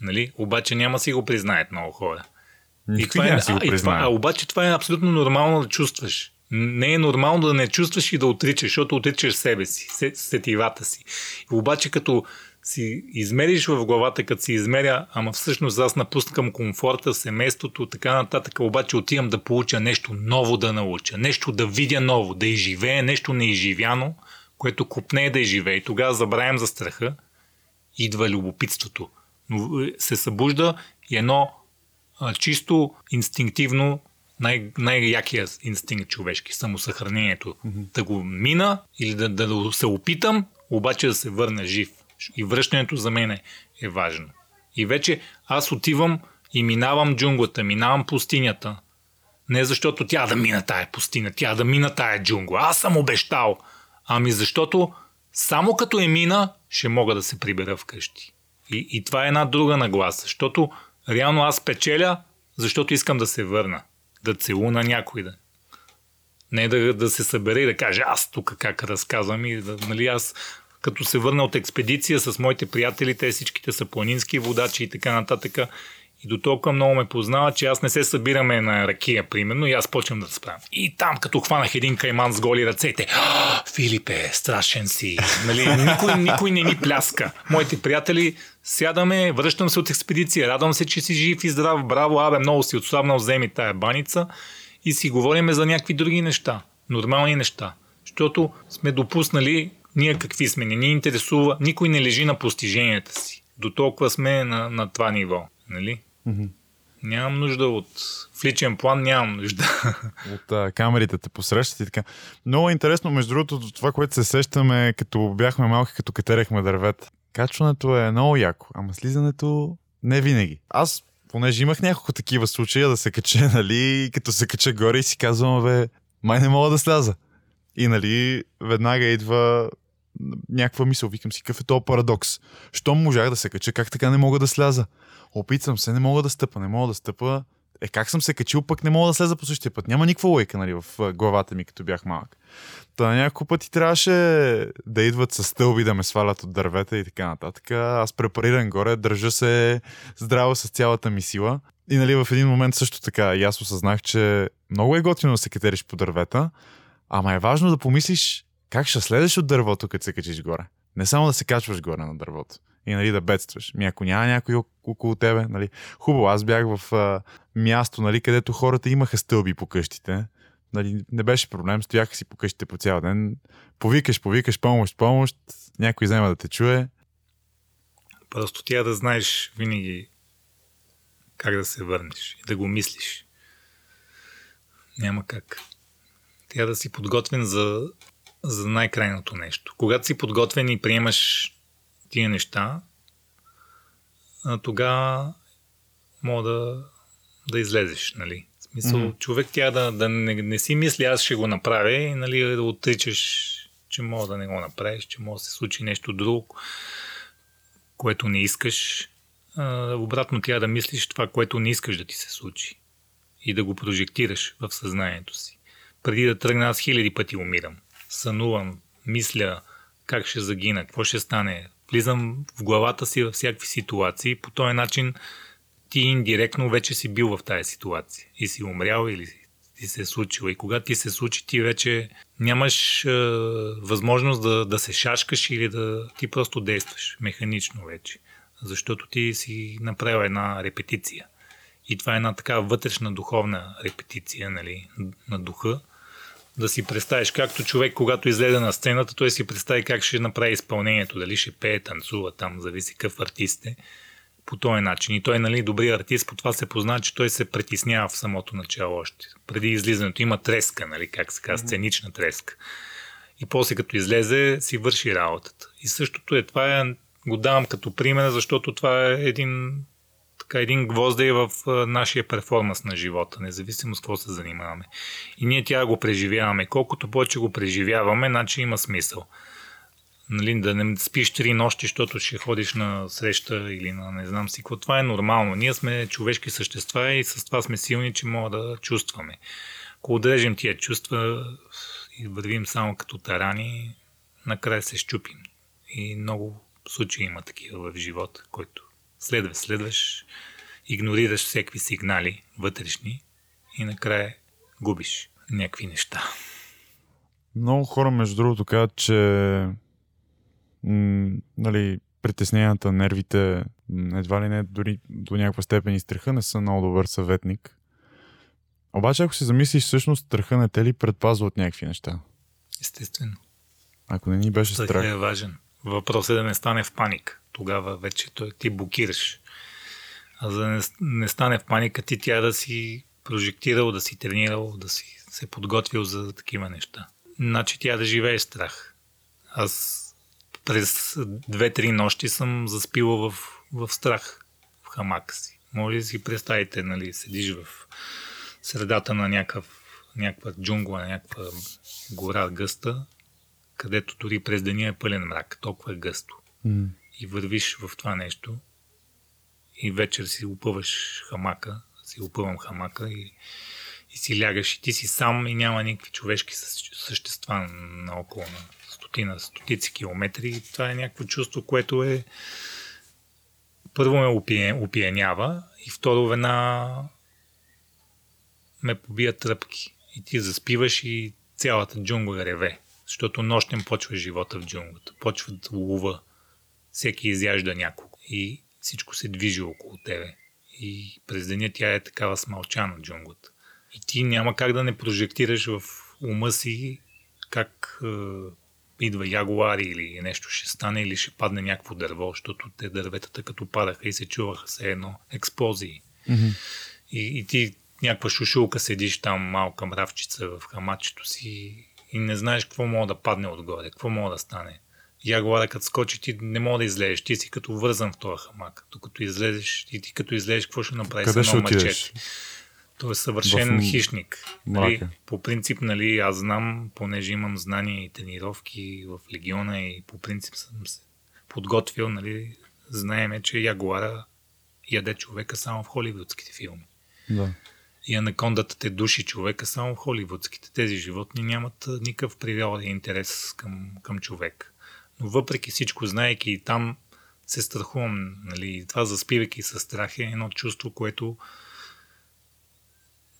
Нали? Обаче няма си го признаят много хора. и това е, си го а, това, а обаче това е абсолютно нормално да чувстваш. Не е нормално да не чувстваш и да отричаш, защото отричаш себе си, сетивата си. Обаче като си измериш в главата, като си измеря, ама всъщност аз напускам комфорта, семейството, така нататък, обаче отивам да получа нещо ново да науча, нещо да видя ново, да изживея нещо неизживяно, което купне е да изживее. И тогава забравям за страха, идва любопитството. Но е, се събужда и едно а, чисто инстинктивно най- най-якия инстинкт човешки, самосъхранението. Mm-hmm. Да го мина или да, да се опитам, обаче да се върна жив. И връщането за мен е важно. И вече аз отивам и минавам джунглата, минавам пустинята. Не защото тя да мина тая пустиня, тя да мина тая джунгла. Аз съм обещал. Ами защото само като е мина, ще мога да се прибера вкъщи. И, и това е една друга нагласа, защото реално аз печеля, защото искам да се върна. Да целуна някой да. Не да, да се събере и да каже аз тук как разказвам и да, нали, аз като се върна от експедиция с моите приятели, те всичките са планински водачи и така нататък. И до толкова много ме познава, че аз не се събираме на ракия, примерно, и аз почвам да справям. И там, като хванах един кайман с голи ръцете, Филипе, страшен си. Нали, никой, никой не ми пляска. Моите приятели, сядаме, връщам се от експедиция, радвам се, че си жив и здрав, браво, абе, много си отслабнал, вземи тая баница и си говориме за някакви други неща, нормални неща. Защото сме допуснали ние какви сме, не ни интересува, никой не лежи на постиженията си. До толкова сме на, на това ниво. Нали? Mm-hmm. Нямам нужда от... В личен план нямам нужда. От а, камерите те посрещат и така. Много интересно, между другото, това, което се сещаме, като бяхме малки, като катерехме дървета. Качването е много яко, ама слизането не винаги. Аз, понеже имах няколко такива случая да се кача, нали, като се кача горе и си казвам, бе, май не мога да сляза. И, нали, веднага идва някаква мисъл. Викам си, какъв е този парадокс? Щом можах да се кача, как така не мога да сляза? Опитвам се, не мога да стъпа, не мога да стъпа. Е, как съм се качил, пък не мога да слеза по същия път. Няма никаква лойка, нали, в главата ми, като бях малък. Та на няколко пъти трябваше да идват с стълби да ме свалят от дървета и така нататък. Аз препарирам горе, държа се здраво с цялата ми сила. И нали в един момент също така и аз осъзнах, че много е готино да се катериш по дървета, ама е важно да помислиш как ще следеш от дървото, като се качиш горе. Не само да се качваш горе на дървото и нали, да бедстваш. Ми ако няма някой около тебе, нали. Хубаво, аз бях в а, място, нали, където хората имаха стълби по къщите. Нали, не беше проблем, стояха си по къщите по цял ден. Повикаш, повикаш, помощ, помощ, някой взема да те чуе. Просто тя да знаеш винаги как да се върнеш и да го мислиш. Няма как. Тя да си подготвен за, за най-крайното нещо. Когато си подготвен и приемаш тия неща, тогава мога да, да излезеш, нали? В смисъл, mm-hmm. човек тя да, да не, не си мисли, аз ще го направя и нали, да отричаш, че мога да не го направиш, че може да се случи нещо друго, което не искаш. А, обратно тя да мислиш това, което не искаш да ти се случи и да го прожектираш в съзнанието си. Преди да тръгна, аз хиляди пъти умирам. Сънувам, мисля как ще загина, какво ще стане, влизам в главата си във всякакви ситуации. По този начин ти индиректно вече си бил в тази ситуация. И си умрял или ти се е случило. И когато ти се случи, ти вече нямаш е, възможност да, да се шашкаш или да ти просто действаш механично вече. Защото ти си направил една репетиция. И това е една така вътрешна духовна репетиция нали, на духа, да си представиш както човек, когато излезе на сцената, той си представи как ще направи изпълнението, дали ще пее, танцува там, зависи какъв артист е по този начин. И той, нали, добрият артист, по това се познава, че той се притеснява в самото начало още. Преди излизането има треска, нали, как се казва, сценична треска. И после като излезе, си върши работата. И същото е, това е, го давам като пример, защото това е един така един гвоздей в нашия перформанс на живота, независимо с какво се занимаваме. И ние тя го преживяваме. Колкото повече го преживяваме, значи има смисъл. Нали, да не спиш три нощи, защото ще ходиш на среща или на не знам си какво. Това е нормално. Ние сме човешки същества и с това сме силни, че мога да чувстваме. Ако отрежем тия чувства и вървим само като тарани, накрая се щупим. И много случаи има такива в живота, който следваш, следваш, игнорираш всеки сигнали вътрешни и накрая губиш някакви неща. Много хора, между другото, казват, че м- нали, притесненията, нервите, едва ли не дори до някаква степен и страха не са много добър съветник. Обаче, ако се замислиш, всъщност страха не те ли предпазва от някакви неща? Естествено. Ако не ни беше страх. Страх е важен. Въпросът е да не стане в паник тогава вече той, ти блокираш. А за да не, не стане в паника, ти тя да си прожектирал, да си тренирал, да си се подготвил за такива неща. Значи тя да живее страх. Аз през две-три нощи съм заспила в, в страх в хамака си. Може си представите, нали, седиш в средата на някакъв, някаква джунгла, някаква гора гъста, където дори през деня е пълен мрак. Толкова е гъсто. Mm и вървиш в това нещо и вечер си опъваш хамака, си опъвам хамака и, и си лягаш и ти си сам и няма никакви човешки същества наоколо на стотина, стотици километри и това е някакво чувство, което е първо ме опиенява И второ, веднага ме побият тръпки. И ти заспиваш и цялата джунгла реве. Защото нощем почва живота в джунглата. Почват лова. Всеки изяжда някого. И всичко се движи около тебе. И през деня тя е такава смълчана джунглата. И ти няма как да не прожектираш в ума си как е, идва ягуар или нещо ще стане или ще падне някакво дърво, защото те дърветата като падаха и се чуваха се едно експлозии. Mm-hmm. И, и ти някаква шушулка седиш там, малка мравчица в хамачето си и не знаеш какво мога да падне отгоре, какво мога да стане. Ягуара като скочи, ти не мога да излезеш. Ти си като вързан в този хамак. Докато излезеш, и ти като излезеш, какво ще направиш с едно мачете? Той е съвършен В- хищник. Нали? По принцип, нали, аз знам, понеже имам знания и тренировки в легиона и по принцип съм се подготвил, нали, знаеме, че ягуара яде човека само в холивудските филми. Да. И анакондата те души човека само в холивудските. Тези животни нямат никакъв природен интерес към, към човек. Въпреки всичко, знаеки и там се страхувам, нали, това заспивайки със страх е едно чувство, което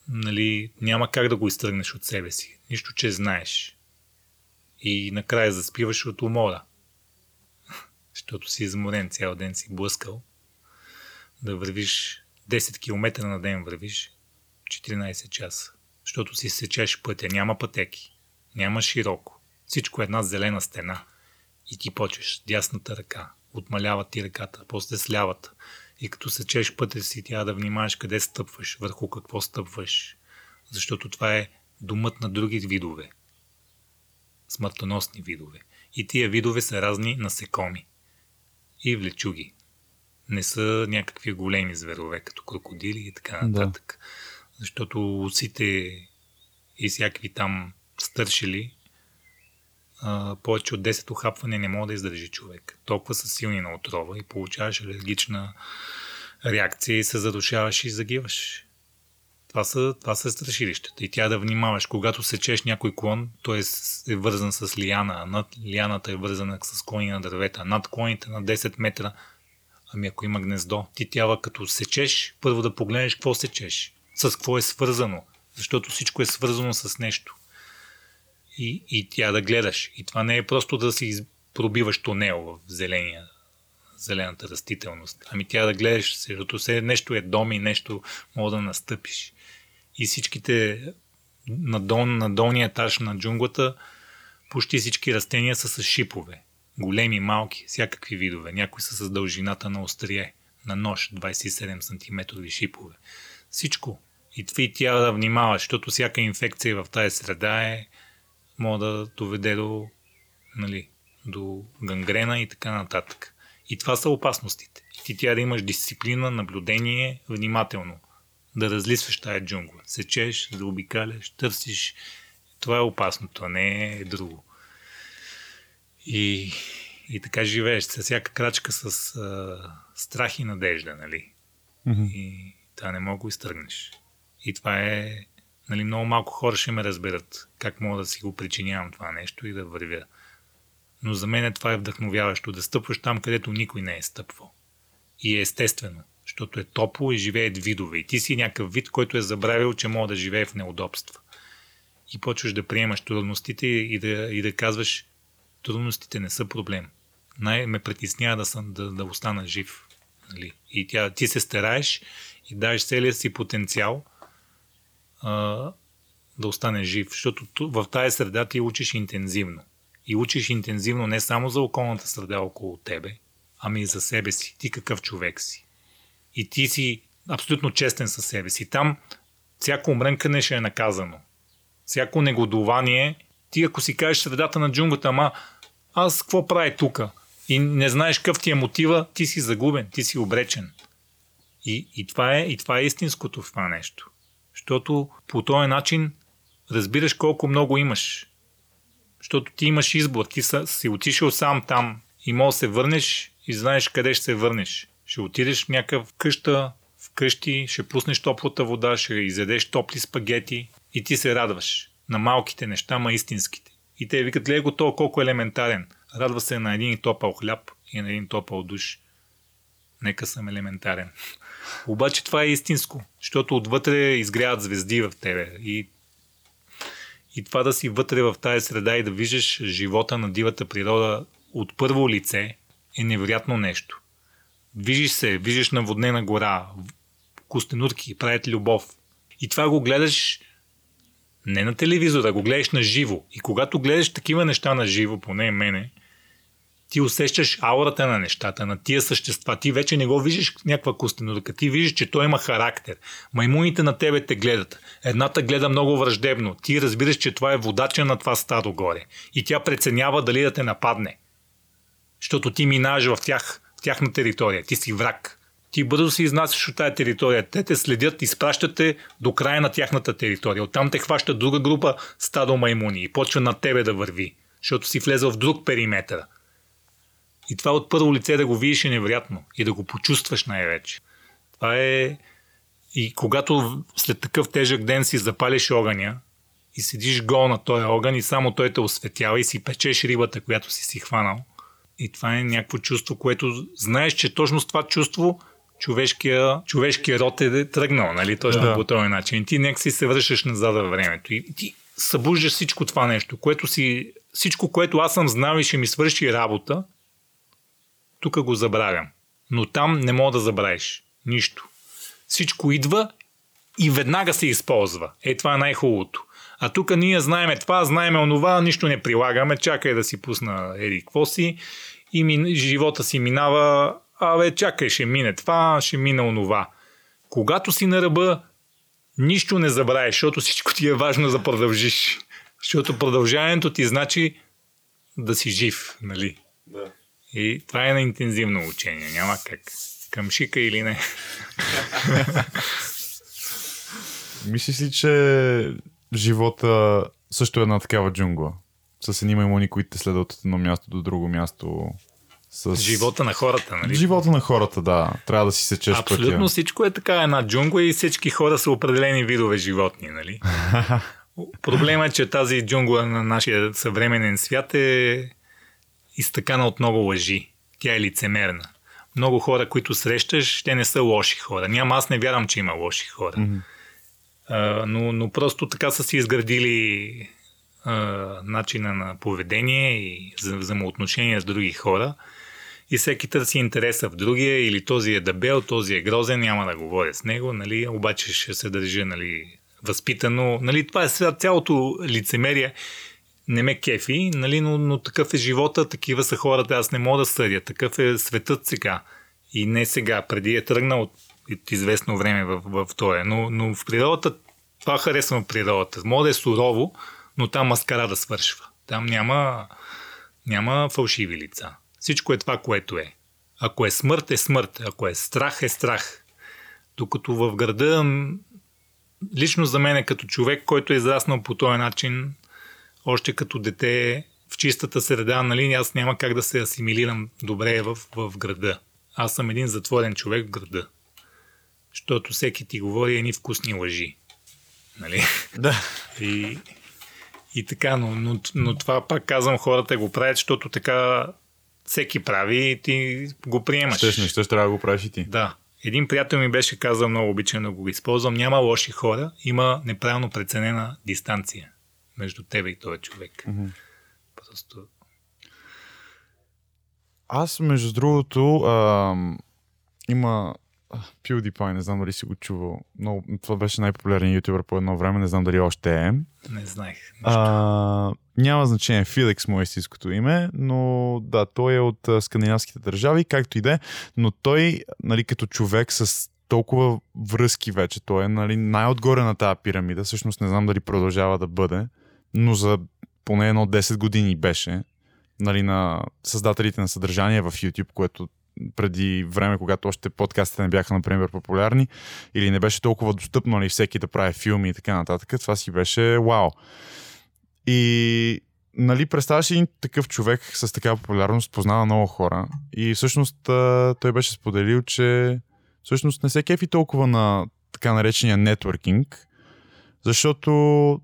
нали, няма как да го изтръгнеш от себе си. Нищо, че знаеш. И накрая заспиваш от умора. Защото си изморен цял ден си блъскал. Да вървиш 10 км на ден вървиш 14 часа. Защото си сечеш пътя. Няма пътеки. Няма широко. Всичко е една зелена стена. И ти почваш дясната ръка. Отмалява ти ръката, после с лявата. И като сечеш пътя си, трябва да внимаваш къде стъпваш, върху какво стъпваш. Защото това е думът на други видове. Смъртоносни видове. И тия видове са разни насекоми. И влечуги. Не са някакви големи зверове, като крокодили и така Да. нататък. Защото усите и всякакви там стършили повече от 10 охапвания не мога да издържи човек. Толкова са силни на отрова и получаваш алергична реакция и се задушаваш и загиваш. Това са, това са страшилищата. И тя да внимаваш, когато сечеш някой клон, той е, е вързан с лиана, а над лианата е вързана с клони на дървета, над клоните на 10 метра, ами ако има гнездо, ти трябва като сечеш, първо да погледнеш какво сечеш, с какво е свързано, защото всичко е свързано с нещо и, и тя да гледаш. И това не е просто да си пробиваш тунел в зеления, зелената растителност. Ами тя да гледаш, защото все нещо е дом и нещо мога да настъпиш. И всичките на, дол, на долния етаж на джунглата почти всички растения са с шипове. Големи, малки, всякакви видове. Някои са с дължината на острие, на нож, 27 см шипове. Всичко. И това и тя да внимаваш, защото всяка инфекция в тази среда е може да доведе до, нали, до гангрена и така нататък. И това са опасностите. И ти трябва да имаш дисциплина, наблюдение, внимателно. Да разлисваш тая джунгла. Сечеш, заобикаляш, търсиш. Това е опасното, а не е друго. И, и така живееш. С всяка крачка с а, страх и надежда, нали? Мгм. И това не мога да го изтръгнеш. И това е... Нали, много малко хора ще ме разберат как мога да си го причинявам това нещо и да вървя. Но за мен това е вдъхновяващо да стъпваш там, където никой не е стъпвал. И е естествено, защото е топло и живеят видове. И ти си някакъв вид, който е забравил, че мога да живее в неудобства. И почваш да приемаш трудностите и да, и да казваш, трудностите не са проблем. Най- ме притеснява да, съм, да, да остана жив. Нали? И тя, ти се стараеш и даваш целия си потенциал да остане жив, защото в тази среда ти учиш интензивно. И учиш интензивно не само за околната среда около тебе, ами и за себе си. Ти какъв човек си. И ти си абсолютно честен със себе си. Там всяко мрънкане ще е наказано. Всяко негодование, ти ако си кажеш средата на джунглата, ама аз какво прави тука? И не знаеш какъв ти е мотива, ти си загубен, ти си обречен. И, и, това, е, и това е истинското в това нещо. Защото по този начин разбираш колко много имаш. Защото ти имаш избор. Ти са, си отишъл сам там и може да се върнеш и знаеш къде ще се върнеш. Ще отидеш в някакъв къща, вкъщи, ще пуснеш топлата вода, ще изядеш топли спагети и ти се радваш на малките неща, ма истинските. И те викат, гледай го то колко елементарен. Радва се на един топъл хляб и на един топъл душ. Нека съм елементарен. Обаче това е истинско, защото отвътре изгряват звезди в тебе. И, и това да си вътре в тази среда и да виждаш живота на дивата природа от първо лице е невероятно нещо. Виждаш се, виждаш наводнена гора, костенурки, правят любов. И това го гледаш не на телевизора, го гледаш на живо. И когато гледаш такива неща на живо, поне мене, ти усещаш аурата на нещата, на тия същества. Ти вече не го виждаш някаква костенурка. Ти виждаш, че той има характер. Маймуните на тебе те гледат. Едната гледа много враждебно. Ти разбираш, че това е водача на това стадо горе. И тя преценява дали да те нападне. Защото ти минаваш в тях, в тяхна територия. Ти си враг. Ти бързо се изнасяш от тази територия. Те те следят, изпращат те до края на тяхната територия. Оттам те хваща друга група стадо маймуни и почва на тебе да върви. Защото си влезъл в друг периметър. И това от първо лице да го видиш е невероятно. И да го почувстваш най-вече. Това е... И когато след такъв тежък ден си запалиш огъня и седиш гол на този огън и само той те осветява и си печеш рибата, която си си хванал. И това е някакво чувство, което знаеш, че точно с това чувство човешкия, човешкия род е тръгнал, нали? Точно да. по този начин. И ти нека си се връщаш назад във времето. И ти събуждаш всичко това нещо, което си, всичко, което аз съм знал и ще ми свърши работа, тук го забравям. Но там не мога да забравиш. Нищо. Всичко идва и веднага се използва. Е, това е най-хубавото. А тук ние знаеме това, знаеме онова, нищо не прилагаме, чакай да си пусна еди какво си и ми, живота си минава, абе чакай, ще мине това, ще мине онова. Когато си на ръба, нищо не забравяш, защото всичко ти е важно да продължиш. Защото продължаването ти значи да си жив, нали? Да. И това е на интензивно учение. Няма как. Към шика или не. Мислиш ли, че живота също е една такава джунгла? С едни маймуни, които те следват от едно място до друго място. С... Живота на хората, нали? Живота на хората, да. Трябва да си сечеш Абсолютно пътя. всичко е така една джунгла и всички хора са определени видове животни, нали? Проблема е, че тази джунгла на нашия съвременен свят е изтъкана от много лъжи. Тя е лицемерна. Много хора, които срещаш, те не са лоши хора. Няма, аз не вярвам, че има лоши хора. Mm-hmm. А, но, но просто така са си изградили а, начина на поведение и взаимоотношения с други хора. И всеки търси интереса в другия, или този е дебел, този е грозен, няма да говоря с него, нали, обаче ще се държа нали, възпитано. Нали, това е цялото лицемерие не ме кефи, нали, но, но такъв е живота, такива са хората, аз не мога да съдя. Такъв е светът сега. И не сега, преди е тръгнал от, от известно време в, в, това. Но, но в природата, това харесвам в природата. Мога да е сурово, но там маскара да свършва. Там няма, няма фалшиви лица. Всичко е това, което е. Ако е смърт, е смърт. Ако е страх, е страх. Докато в града, лично за мен, като човек, който е израснал по този начин, още като дете в чистата среда, нали, аз няма как да се асимилирам добре в, в града. Аз съм един затворен човек в града. Защото всеки ти говори едни вкусни лъжи. Нали? Да. И, и така, но, но, но това пак казвам, хората го правят, защото така всеки прави и ти го приемаш. Щеш не щеш, трябва да го правиш и ти. Да. Един приятел ми беше казал, много обичам да го използвам, няма лоши хора, има неправилно преценена дистанция между тебе и този човек. Mm-hmm. Просто... Аз, между другото, а, има PewDiePie, не знам дали си го чувал. Но това беше най-популярен ютубър по едно време, не знам дали още е. Не знаех. А, няма значение, Филикс му е истинското име, но да, той е от скандинавските държави, както и да е, но той, нали, като човек с толкова връзки вече, той е нали, най-отгоре на тази пирамида, всъщност не знам дали продължава да бъде, но за поне едно 10 години беше нали, на създателите на съдържание в YouTube, което преди време, когато още подкастите не бяха, например, популярни или не беше толкова достъпно нали, всеки да прави филми и така нататък, това си беше вау. И нали, представяш един такъв човек с такава популярност, познава много хора и всъщност той беше споделил, че всъщност не се кефи толкова на така наречения нетворкинг, защото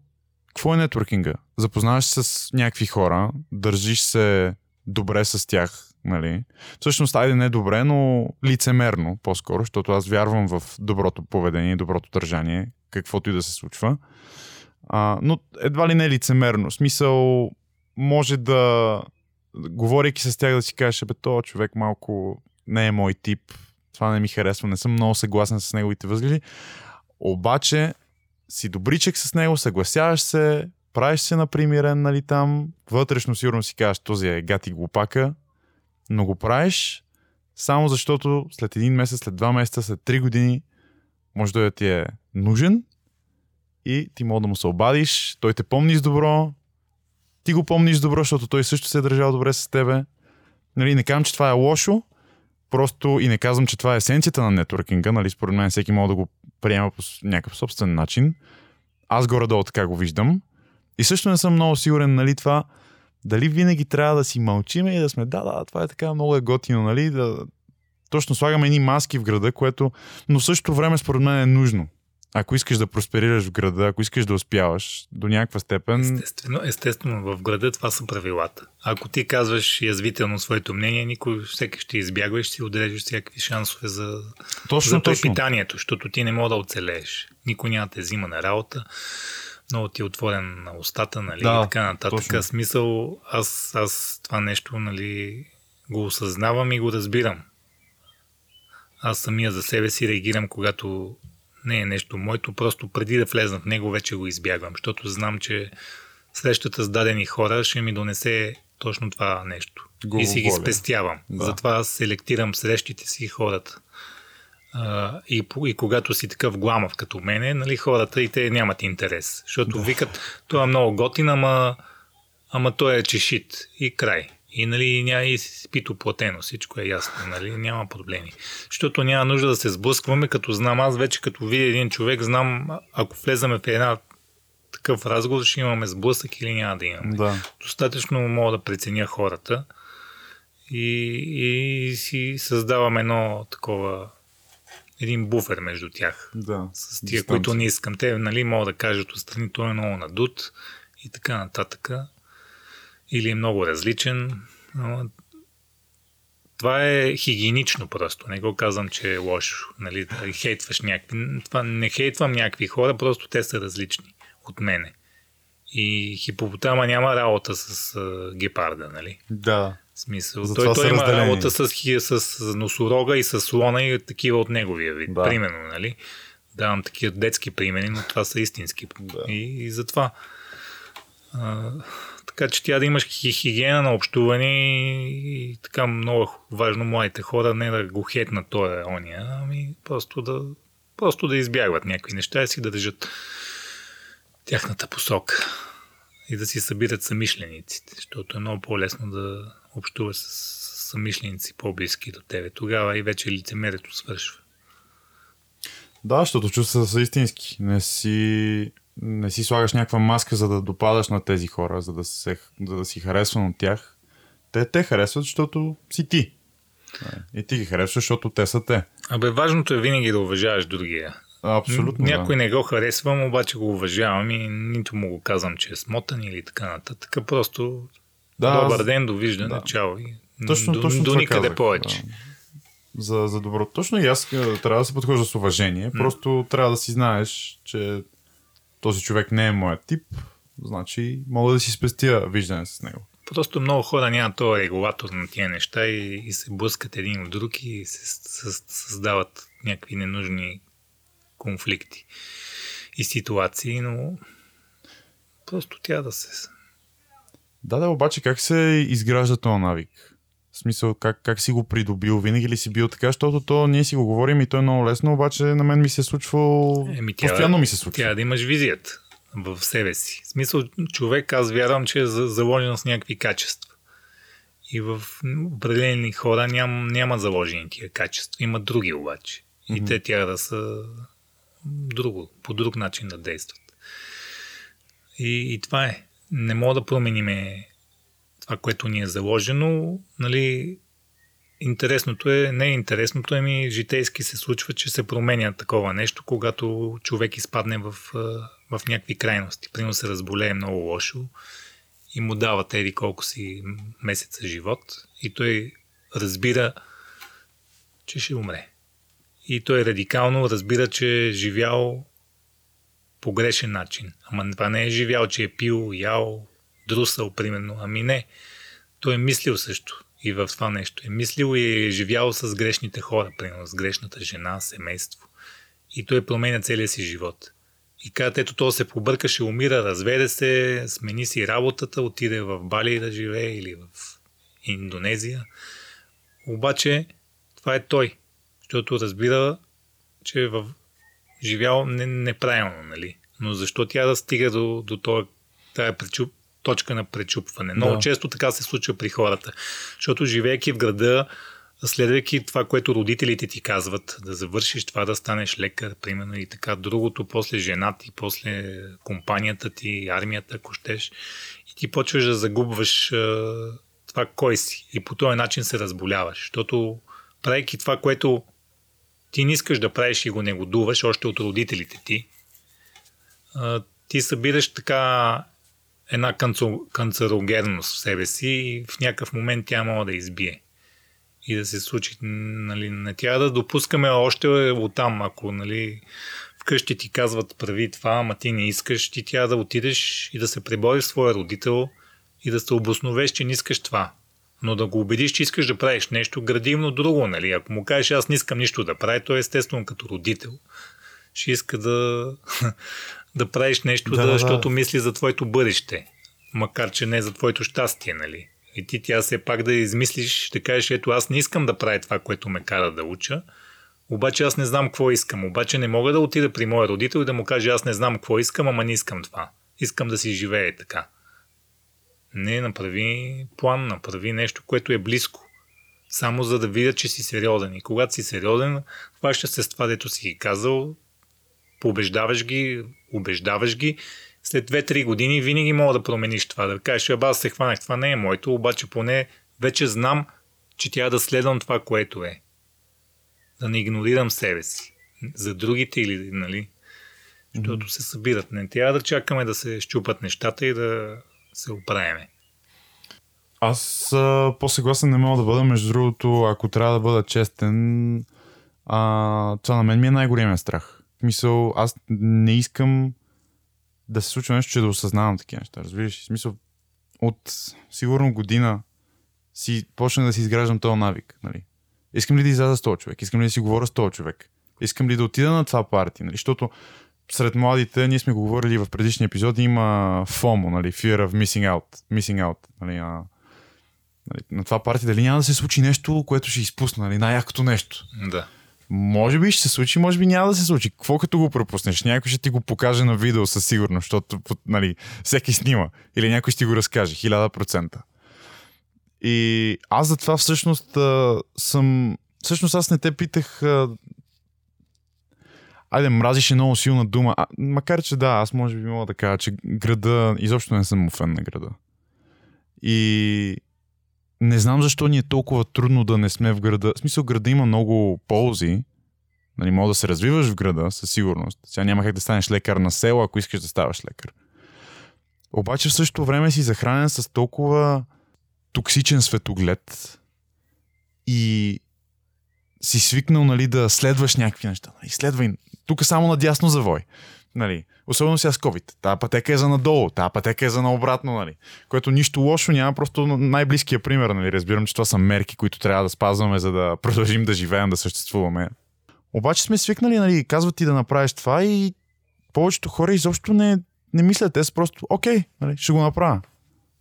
какво е нетворкинга? Запознаваш се с някакви хора, държиш се добре с тях, Нали? Всъщност, айде не добре, но лицемерно по-скоро, защото аз вярвам в доброто поведение, доброто държание, каквото и да се случва. А, но едва ли не е лицемерно. В смисъл, може да, говорейки с тях да си кажеш, бе, то човек малко не е мой тип, това не ми харесва, не съм много съгласен с неговите възгледи. Обаче си добричък с него, съгласяваш се, правиш се на примирен, нали там, вътрешно сигурно си кажеш, този е гати глупака, но го правиш само защото след един месец, след два месеца, след три години може да ти е нужен и ти мога да му се обадиш, той те помни с добро, ти го помниш добро, защото той също се е държал добре с тебе. Нали, не казвам, че това е лошо, просто и не казвам, че това е есенцията на нетворкинга, нали, според мен всеки може да го приема по някакъв собствен начин. Аз горе-долу така го виждам. И също не съм много сигурен, нали, това, дали винаги трябва да си мълчиме и да сме, да, да, това е така много е готино, нали, да точно слагаме едни маски в града, което, но в същото време според мен е нужно ако искаш да просперираш в града, ако искаш да успяваш до някаква степен. Естествено, естествено, в града това са правилата. Ако ти казваш язвително своето мнение, никой всеки ще избягва и ще си отрежеш всякакви шансове за, точно, за точно. питанието, защото ти не мога да оцелееш. Никой няма те взима на работа, много ти е отворен на устата, нали, да, и така нататък. Точно. Смисъл, аз, аз това нещо, нали, го осъзнавам и го разбирам. Аз самия за себе си реагирам, когато не е нещо моето, просто преди да влезна в него вече го избягвам, защото знам, че срещата с дадени хора ще ми донесе точно това нещо. Го и си ги спестявам. Да. Затова селектирам срещите си хората. А, и, и когато си такъв гламав като мене, нали, хората и те нямат интерес. Защото да. викат, това е много готин, ама, ама той е чешит. И край. И нали, няма и спито платено, всичко е ясно, нали, няма проблеми. Защото няма нужда да се сблъскваме, като знам аз вече, като видя един човек, знам, ако влезаме в една такъв разговор, ще имаме сблъсък или няма да имаме. Да. Достатъчно мога да преценя хората и, и си създавам едно такова един буфер между тях. Да. С тия, които не искам. Те, нали, могат да кажат отстрани, той е много надут и така нататък. Или е много различен. Това е хигиенично просто. Не го казвам, че е лошо. Нали, да хейтваш някакви. Това не хейтвам някакви хора, просто те са различни от мене. И хипопотама няма работа с а, гепарда, нали? Да. В смисъл. Затова той, той има разделени. работа с, хи- с носорога и с слона и такива от неговия вид. Да. Примерно, нали? Давам такива детски примери, но това са истински. Да. И, и затова. А, така че тя да имаш хи- хигиена на общуване и, и така много важно младите хора не да го хетнат този ония, ами просто да, просто да избягват някакви неща и си да държат тяхната посока и да си събират самишлениците, защото е много по-лесно да общуваш с самишленици по-близки до тебе. Тогава и вече лицемерието свършва. Да, защото чувства са истински. Не си, не си слагаш някаква маска, за да допадаш на тези хора, за да, се, за да си харесван от тях. Те те харесват, защото си ти. И ти ги харесваш, защото те са те. Абе, важното е винаги да уважаваш другия. Абсолютно. Някой да. не го харесвам, обаче го уважавам и нито му го казвам, че е смотан или така нататък. Просто Да, добър ден, довиждане, да. чао. И Точно, до, точно до никъде казах, повече. Да. За, за добро. Точно и аз а, трябва да се подхожда с уважение. Просто трябва да си знаеш, че този човек не е моят тип. Значи мога да си спестя виждане с него. Просто много хора нямат този регулатор на тия неща и, и се блъскат един от друг и се създават някакви ненужни конфликти и ситуации, но просто тя да се... Да, да, обаче как се изгражда този навик? Смисъл, как, как си го придобил? Винаги ли си бил така? Защото то ние си го говорим и то е много лесно, обаче на мен ми се е случвало... Еми, тя- Постоянно ми се случва. Трябва да имаш визията в себе си. В смисъл, човек, аз вярвам, че е за- заложен с някакви качества. И в определени хора ням, няма заложени тия качества. Има други обаче. И те тя да са друго, по друг начин да действат. И, и това е. Не мога да промениме това, което ни е заложено. Нали, интересното е, не е интересното, ами житейски се случва, че се променя такова нещо, когато човек изпадне в, в някакви крайности. Примерно се разболее много лошо и му дават еди колко си месеца живот и той разбира, че ще умре. И той радикално разбира, че е живял по грешен начин. Ама това не е живял, че е пил, ял, друсал, примерно. Ами не. Той е мислил също и в това нещо. Е мислил и е живял с грешните хора, примерно с грешната жена, семейство. И той променя целия си живот. И казват, ето то се побърка, ще умира, разведе се, смени си работата, отиде в Бали да живее или в Индонезия. Обаче това е той, защото разбира, че е в живял не, неправилно, нали? Но защо тя да стига до, до това, тая пречуп, точка на пречупване? Много Да. често така се случва при хората. Защото живеейки в града, следвайки това, което родителите ти казват, да завършиш това, да станеш лекар, примерно и така, другото, после жена ти, после компанията ти, армията, ако щеш, и ти почваш да загубваш а, това кой си. И по този начин се разболяваш, защото правейки това, което ти не искаш да правиш и го негодуваш още от родителите ти, а, ти събираш така една канцерогенност в себе си и в някакъв момент тя може да избие и да се случи. Нали, не трябва да допускаме още от там, ако нали, вкъщи ти казват прави това, ама ти не искаш, ти трябва да отидеш и да се пребориш своя родител и да се обосновеш, че не искаш това. Но да го убедиш, че искаш да правиш нещо градивно друго. Нали? Ако му кажеш, аз не искам нищо да правя, то естествено като родител ще иска да, да правиш нещо, Да, да, да, да, защото мисли за твоето бъдеще. Макар, че не за твоето щастие, нали? И ти тя все пак да измислиш, да кажеш, ето аз не искам да правя това, което ме кара да уча, обаче аз не знам какво искам. Обаче не мога да отида при моя родител и да му кажа, аз не знам какво искам, ама не искам това. Искам да си живее така. Не, направи план, направи нещо, което е близко. Само за да видят, че си сериозен. И когато си сериозен, хваща се с това, дето си ги казал, побеждаваш ги, убеждаваш ги. След 2-3 години винаги мога да промениш това. Да кажеш, абе, аз се хванах, това не е моето, обаче поне вече знам, че трябва да следвам това, което е. Да не игнорирам себе си. За другите или, нали? Защото се събират. Не трябва да чакаме да се щупат нещата и да се оправяме. Аз а, по-съгласен не мога да бъда. Между другото, ако трябва да бъда честен, а, това на мен ми е най-големия страх. В смисъл, аз не искам да се случва нещо, че да осъзнавам такива неща. Разбираш? В смисъл, от сигурно година си почнах да си изграждам този навик. Нали? Искам ли да изляза с този човек? Искам ли да си говоря с този човек? Искам ли да отида на това парти? Нали? Защото сред младите, ние сме го говорили в предишни епизоди, има FOMO, нали? Fear of missing out. Missing out нали? а, нали? На това парти дали няма да се случи нещо, което ще изпусна, нали? най-якото нещо. Да. Може би ще се случи, може би няма да се случи. Какво като го пропуснеш? Някой ще ти го покаже на видео със сигурност, защото нали, всеки снима. Или някой ще ти го разкаже. Хиляда процента. И аз за това всъщност съм... Всъщност аз не те питах... А... Айде, мразиш е много силна дума. А, макар, че да, аз може би мога да кажа, че града... Изобщо не съм му фен на града. И не знам защо ни е толкова трудно да не сме в града. В смисъл, града има много ползи. Нали, мога да се развиваш в града, със сигурност. Сега няма как да станеш лекар на село, ако искаш да ставаш лекар. Обаче в същото време си захранен с толкова токсичен светоглед и си свикнал нали, да следваш някакви неща. Нали, следвай. Тук само надясно завой. Нали, особено сега с COVID. Тая пътека е за надолу, тая пътека е за наобратно, нали. Което нищо лошо няма, просто най-близкия пример, нали. Разбирам, че това са мерки, които трябва да спазваме, за да продължим да живеем, да съществуваме. Обаче сме свикнали, нали, казват ти да направиш това и повечето хора изобщо не, не мислят. Те са просто, окей, нали, ще го направя.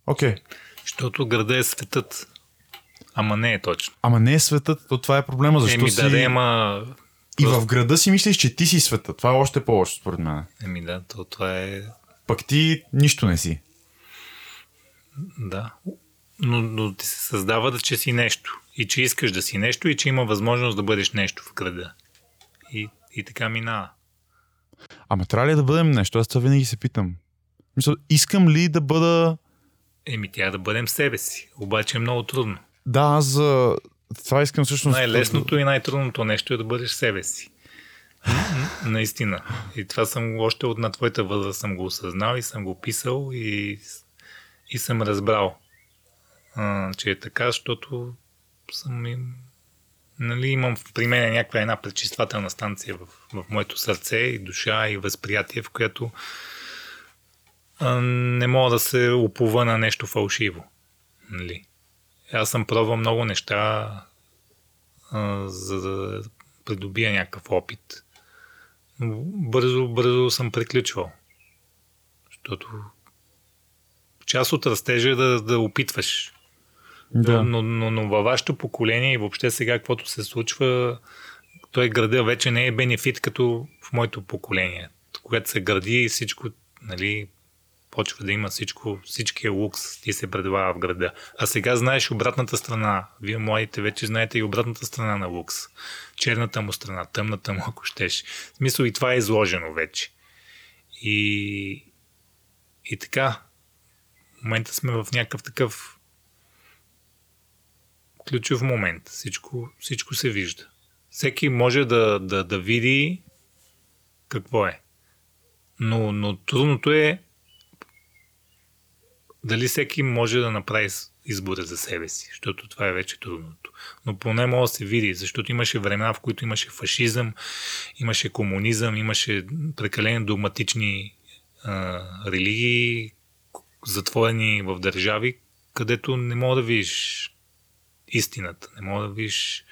Окей. Защото града е светът. Ама не е точно. Ама не е светът, то това е проблема. Защо Еми си... да, да, ама... И в града си мислиш, че ти си света. Това е още по-лошо, според мен. Еми да, то, това е... Пък ти нищо не си. Да. Но, но ти се създава да че си нещо. И че искаш да си нещо и че има възможност да бъдеш нещо в града. И, и така минава. Ама трябва ли да бъдем нещо? Аз това винаги се питам. Мисля, искам ли да бъда... Еми тя да бъдем себе си. Обаче е много трудно. Да, аз за... Това искам всъщност... Най-лесното и най-трудното нещо е да бъдеш себе си. Наистина. И това съм още от на твоята възраст съм го осъзнал и съм го писал и, и съм разбрал, а, че е така, защото съм им, нали, имам при мен някаква една пречиствателна станция в, в моето сърце и душа и възприятие, в която а, не мога да се опува на нещо фалшиво. Нали. Аз съм пробвал много неща, а, за да придобия някакъв опит. Бързо, бързо съм приключвал. Защото част от растежа е да, да опитваш. Да. Но, но, но във вашето поколение и въобще сега, каквото се случва, той града вече не е бенефит като в моето поколение. Когато се гради всичко, нали, почва да има всичко, всичкия лукс ти се предлага в града. А сега знаеш обратната страна. Вие, младите, вече знаете и обратната страна на лукс. Черната му страна, тъмната му, ако щеш. В смисъл и това е изложено вече. И, и така, в момента сме в някакъв такъв ключов момент. Всичко, всичко се вижда. Всеки може да, да, да види какво е. Но, но трудното е дали всеки може да направи избора за себе си, защото това е вече трудното. Но поне може да се види, защото имаше времена, в които имаше фашизъм, имаше комунизъм, имаше прекалено догматични а, религии, затворени в държави, където не мога да видиш истината, не мога да видиш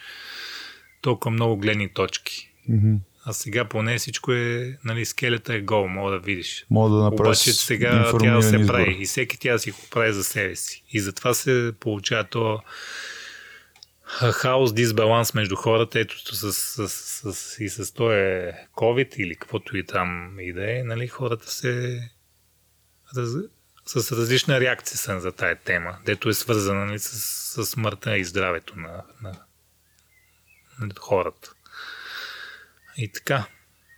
толкова много гледни точки. Mm-hmm. А сега поне всичко е, нали, скелета е гол, мога да видиш. Мога да направиш Обаче сега трябва да се прави и всеки тя да си го прави за себе си. И затова се получава то хаос, дисбаланс между хората, ето с, с, с, с, и с този COVID или каквото и там и да е, нали, хората се раз, с различна реакция са за тая тема, дето е свързана нали, с, с смъртта и здравето на, на, на хората. И така.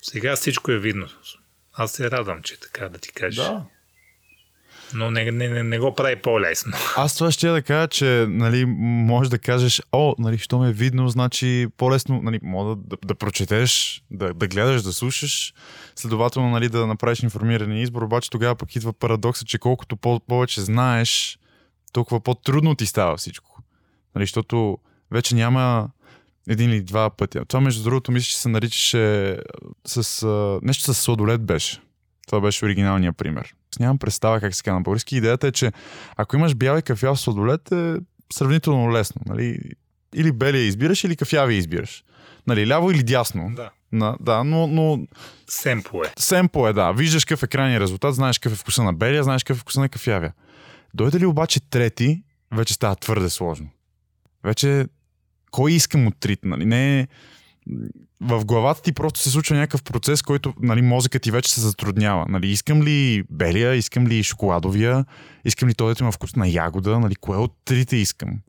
Сега всичко е видно. Аз се радвам, че така да ти кажа. Да. Но не, не, не, не го прави по-лесно. Аз това ще да кажа, че нали, можеш да кажеш, о, нали, що ме е видно, значи по-лесно, нали, мога да, да, да прочетеш, да, да гледаш, да слушаш, следователно нали, да направиш информиран избор, обаче тогава пък идва парадокса, че колкото по- повече знаеш, толкова по-трудно ти става всичко. Нали, защото вече няма един или два пътя. Това, между другото, мисля, че се наричаше с... А, нещо с сладолет беше. Това беше оригиналният пример. Нямам представа как се казва на български. Идеята е, че ако имаш бял и кафяв сладолет, е сравнително лесно. Нали? Или белия избираш, или кафяви избираш. Нали, ляво или дясно. Да. На, да, но, но Семпо е. семпо е, да. Виждаш какъв е крайният резултат, знаеш какъв е вкуса на белия, знаеш какъв е вкуса на кафявия. Дойде ли обаче трети, вече става твърде сложно. Вече кой искам от трите, нали? Не в главата ти просто се случва някакъв процес, който нали, мозъкът ти вече се затруднява. Нали, искам ли белия, искам ли шоколадовия, искам ли този, има вкус на ягода, нали, кое от трите искам?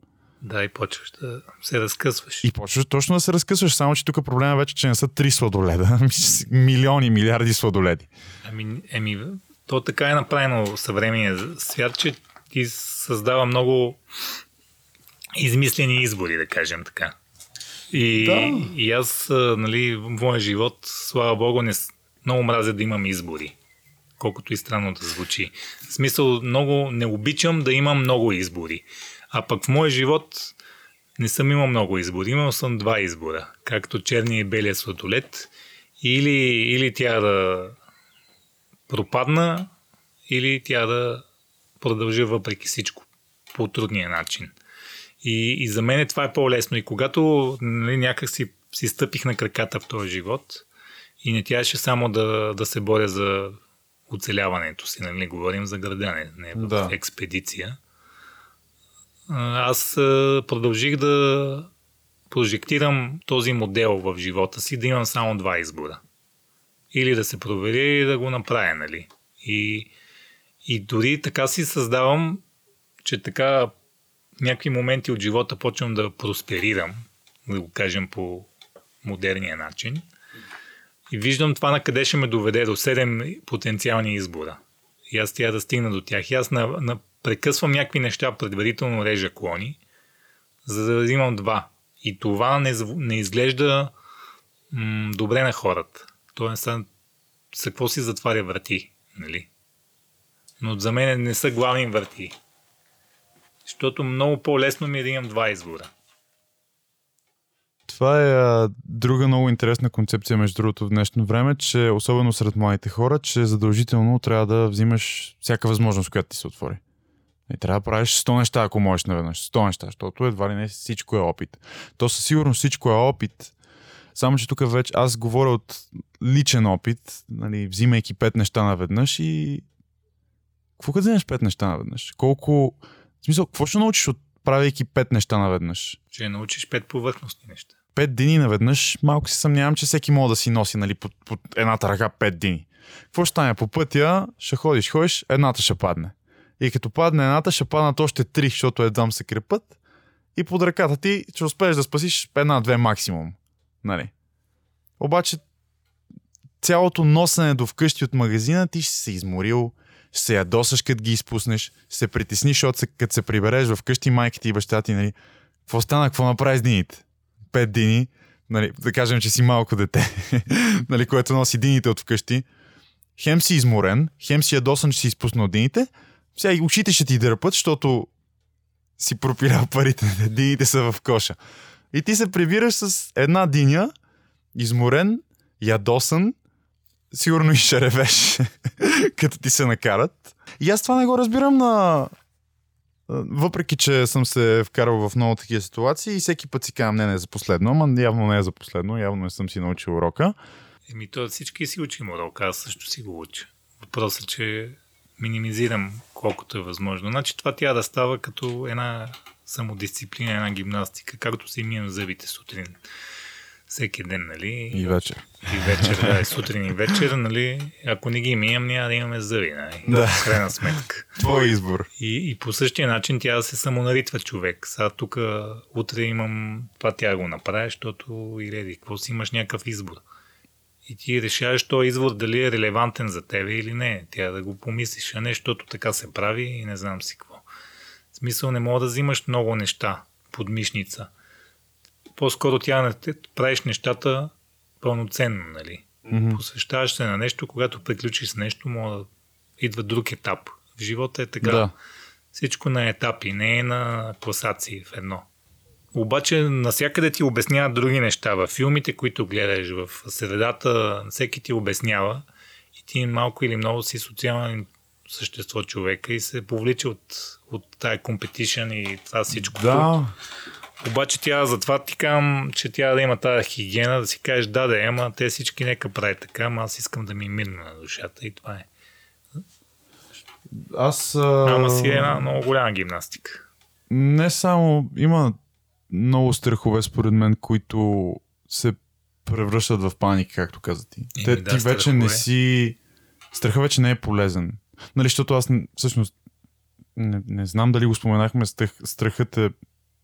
Да, и почваш да се разкъсваш. И почваш точно да се разкъсваш, само че тук проблема вече, че не са три сладоледа, милиони, милиарди сладоледи. Ами, еми, то така е направено съвременния свят, че ти създава много измислени избори, да кажем така. И, Да. и аз, нали, в моя живот, слава богу, не, много мразя да имам избори. Колкото и странно да звучи. В смисъл, много не обичам да имам много избори. А пък в моя живот не съм имал много избори. Имал съм два избора. Както черния и белия сладолет. Или, или тя да пропадна, или тя да продължи въпреки всичко по трудния начин. И, и за мен това е по-лесно. И когато нали, някак си, си стъпих на краката в този живот и не трябваше само да, да се боря за оцеляването си, нали, говорим за града, не, Да. експедиция. Аз продължих да прожектирам този модел в живота си, да имам само два избора. Или да се провери, или да го направя, нали? И, и дори така си създавам, че така някакви моменти от живота почвам да просперирам, да го кажем по модерния начин. И виждам това на къде ще ме доведе до 7 потенциални избора. И аз трябва да стигна до тях. И аз на, на, прекъсвам някакви неща, предварително режа клони, за да взимам два. И това не, не изглежда м- добре на хората. Тоест, за какво си затваря врати, нали? Но за мен не са главни врати. Защото много по-лесно ми е да имам два избора. Това е а, друга много интересна концепция, между другото, в днешно време, че особено сред младите хора, че задължително трябва да взимаш всяка възможност, която ти се отвори. И трябва да правиш 100 неща, ако можеш наведнъж. 100 неща, защото едва ли не всичко е опит. То със сигурност всичко е опит, само, че тук вече аз говоря от личен опит, нали, взимайки пет неща наведнъж и... Какво като вземеш пет неща наведнъж? Колко... В смисъл, какво ще научиш от правейки пет неща наведнъж? Ще научиш пет повърхностни неща. Пет дни наведнъж, малко се съмнявам, че всеки може да си носи нали, под, под едната ръка пет дни. Какво ще стане по пътя? Ще ходиш, ходиш, едната ще падне. И като падне едната, ще паднат още три, защото едвам се крепат. И под ръката ти ще успееш да спасиш една-две максимум. Нали? Обаче цялото носене до вкъщи от магазина ти ще се изморил, се ядосаш, като ги изпуснеш, се притесниш, защото като се прибереш в къщи майките и баща ти, нали, какво стана, какво направи с дините? Пет дни, нали, да кажем, че си малко дете, нали, което носи дините от вкъщи. Хем си изморен, хем си ядосан, че си изпуснал дините, сега и очите ще ти дърпат, защото си пропилял парите, дините са в коша. И ти се прибираш с една диня, изморен, ядосан, сигурно и ще ревеш, като ти се накарат. И аз това не го разбирам на... Въпреки, че съм се вкарал в много такива ситуации и всеки път си казвам, не, не е за последно, ама явно не е за последно, явно не съм си научил урока. Еми, то всички си учим урока, аз също си го уча. Въпросът е, че минимизирам колкото е възможно. Значи това трябва да става като една самодисциплина, една гимнастика, както си мием зъбите сутрин. Всеки ден, нали? И вечер. И вечер, да, и сутрин и вечер, нали? Ако не ги мием, няма да имаме зъби, нали? Да. В крайна сметка. Твой избор. И, и по същия начин тя да се самонаритва човек. Сега тук утре имам това тя го направи, защото и реди, какво си имаш някакъв избор. И ти решаваш този избор дали е релевантен за тебе или не. Тя да го помислиш, а не, защото така се прави и не знам си какво. В смисъл не мога да взимаш много неща под мишница. По-скоро тя не те правиш нещата пълноценно, нали? Mm-hmm. Посвещаваш се на нещо, когато приключиш с нещо, мога да идва друг етап. В живота е така. Да. Всичко на етапи, не е на класации в едно. Обаче насякъде ти обясняват други неща. В филмите, които гледаш, в средата, всеки ти обяснява и ти малко или много си социален същество човека и се повлича от, от тая компетишън и това всичко. Да, Обаче тя, затова ти казвам, че тя да има тази хигиена, да си кажеш, да, да, ама те всички нека правят така, ама аз искам да ми мирне на душата и това е. аз... А... Ама си е една много голяма гимнастика. Не само... Има много страхове, според мен, които се превръщат в паника, както каза ти. Еми Те, да, ти вече страхове. не си... Страха вече не е полезен. Нали, защото аз всъщност не, не знам дали го споменахме, страх, страхът е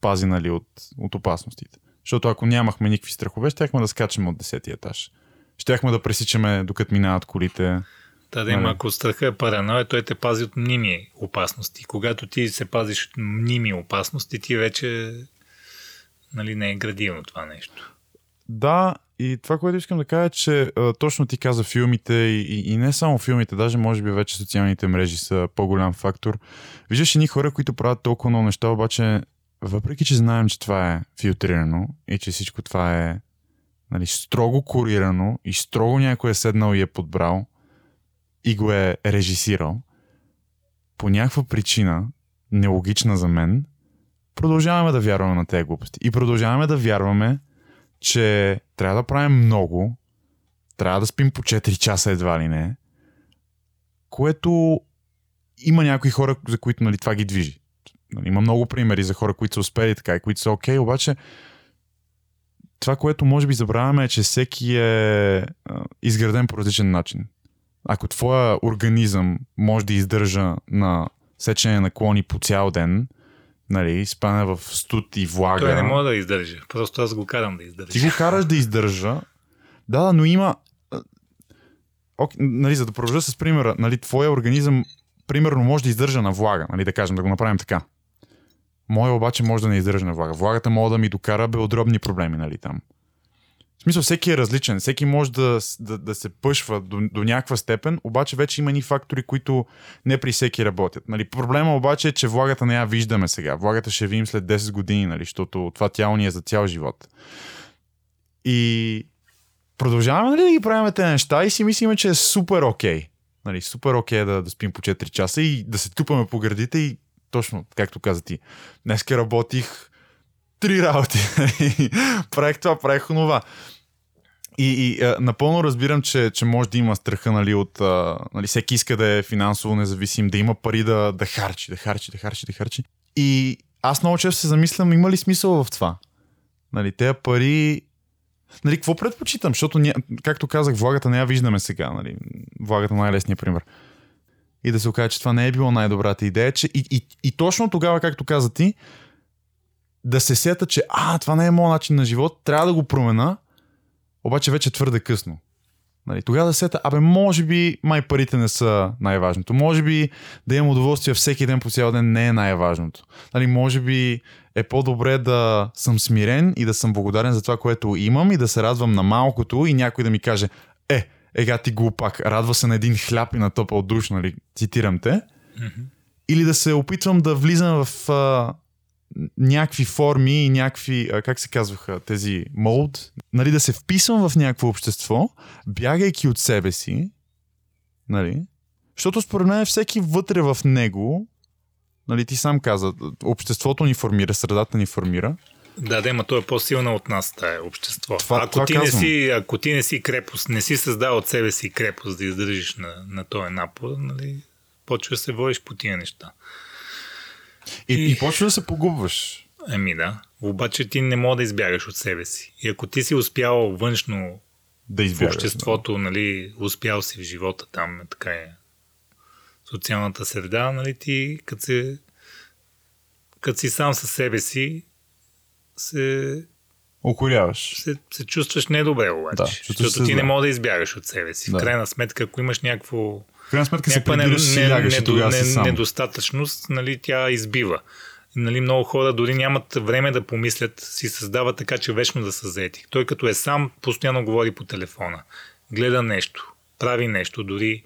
пази нали, от, от опасностите. Защото ако нямахме никакви страхове, щяхме да скачаме от 10 етаж. Щяхме да пресичаме докато минават колите. Та да има, Нали? ако страха е параноя, той те пази от мними опасности. Когато ти се пазиш от мними опасности, ти вече нали, не е градивно това нещо. Да, и това, което искам да кажа е, че а, точно ти каза филмите и, и, и не само филмите, даже може би вече социалните мрежи са по-голям фактор. Виждаш едни хора, които правят толкова много неща, обаче въпреки, че знаем, че това е филтрирано и че всичко това е нали, строго курирано и строго някой е седнал и е подбрал и го е режисирал, по някаква причина, нелогична за мен, продължаваме да вярваме на тези глупости. И продължаваме да вярваме, че трябва да правим много, трябва да спим по 4 часа едва ли не, което има някои хора, за които нали, това ги движи. Нали, има много примери за хора, които са успели така и които са окей, okay, обаче това, което може би забравяме е, че всеки е изграден по различен начин. Ако твоя организъм може да издържа на сечене на клони по цял ден, нали, спане в студ и влага. Той не може да издържа. Просто аз го карам да издържа. Ти го караш да издържа. Да, да, но има... Ок, нали, за да продължа с примера, нали, твоя организъм примерно може да издържа на влага, нали, да кажем, да го направим така. Моя обаче може да не издържа влага. Влагата може да ми докара белодробни проблеми, нали, там. В смисъл, всеки е различен. Всеки може да, да, да се пъшва до, до някаква степен, обаче вече има ни фактори, които не при всеки работят. Нали, проблема обаче е, че влагата не я виждаме сега. Влагата ще видим след 10 години, нали, защото това тяло ни е за цял живот. И продължаваме нали, да ги правим тези неща и си мислиме, че е супер окей. Нали, супер окей да, да спим по 4 часа и да се тупаме по гърдите и точно, както каза ти, днеска работих три работи. правих това, правих онова. И, и а, напълно разбирам, че, че може да има страха нали, от... А, нали, всеки иска да е финансово независим, да има пари да, да харчи, да харчи, да харчи, да харчи. И аз много често се замислям, има ли смисъл в това? Нали, тези пари... Нали, какво предпочитам? Защото, ня... както казах, влагата не я виждаме сега. Нали? Влагата най-лесният пример. И да се окаже, че това не е било най-добрата идея. Че... И, и, и точно тогава, както каза ти, да се сета, че а, това не е моят начин на живот, трябва да го промена, обаче вече твърде късно. Нали, тогава да сета, абе, може би май парите не са най-важното. Може би да имам удоволствие всеки ден по цял ден не е най-важното. Нали, може би е по-добре да съм смирен и да съм благодарен за това, което имам и да се радвам на малкото и някой да ми каже, е, ега ти глупак, радва се на един хляб и на топъл душ, нали, цитирам те. Mm-hmm. Или да се опитвам да влизам в а, някакви форми и някакви, как се казваха, тези молд, нали, да се вписвам в някакво общество, бягайки от себе си, нали, защото според мен всеки вътре в него, нали, ти сам каза, обществото ни формира, средата ни формира. Да, да, ма то е по-силно от нас, тая общество. Това, ако, това ти казвам. не си, ако ти не си крепост, не си създал от себе си крепост да издържиш на, на този напор, нали, почва да се водиш по тия неща. И, и... и почва да се погубваш. Еми да. Обаче ти не мога да избягаш от себе си. И ако ти си успял външно да в избягаш, обществото, да. нали, успял си в живота там, така е социалната среда, нали, ти като се като си сам със себе си се Укоряваш. се, се чувстваш недобре обаче. Да, защото ти не мога да избягаш от себе си. Да. В крайна сметка, ако имаш някакво В крайна сметка се не, и не, лягаш и недо, тогава не, си сам. недостатъчност, нали, тя избива. Нали, много хора дори нямат време да помислят, си създават така, че вечно да са заети. Той като е сам, постоянно говори по телефона. Гледа нещо, прави нещо, дори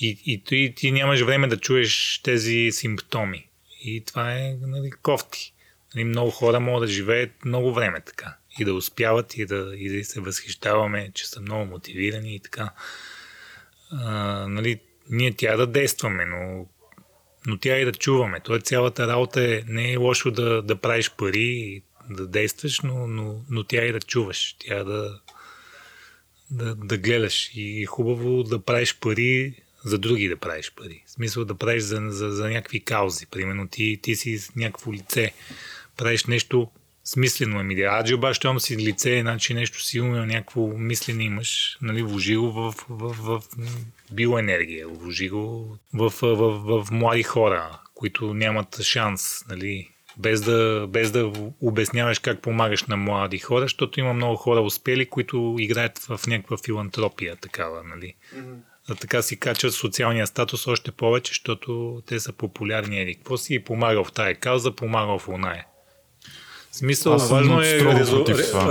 и, и ти, ти нямаш време да чуеш тези симптоми. И това е нали, кофти. Нали, много хора могат да живеят много време така. И да успяват, и да, и да се възхищаваме, че са много мотивирани и така. А, нали, ние тя да действаме, но, но тя и да чуваме. Това цялата работа е, не е лошо да, да правиш пари и да действаш, но, но, но тя и да чуваш. Тя да, да, да гледаш. И е хубаво да правиш пари за други да правиш пари. В смисъл да правиш за, за, за някакви каузи. Примерно ти, ти си някакво лице. Правиш нещо смислено. Ами аджи обаче, щом си лице, значи нещо силно, някакво мислене имаш, нали, вложи го в, в, в, в биоенергия, вложи го в, в, в, в млади хора, които нямат шанс, нали, без да, без да обясняваш как помагаш на млади хора, защото има много хора успели, които играят в някаква филантропия такава, нали. А така си качват социалния статус още повече, защото те са популярни. Еди, какво си помагал в тая кауза, помагал в оная. В смисъл, Аз важно е резул...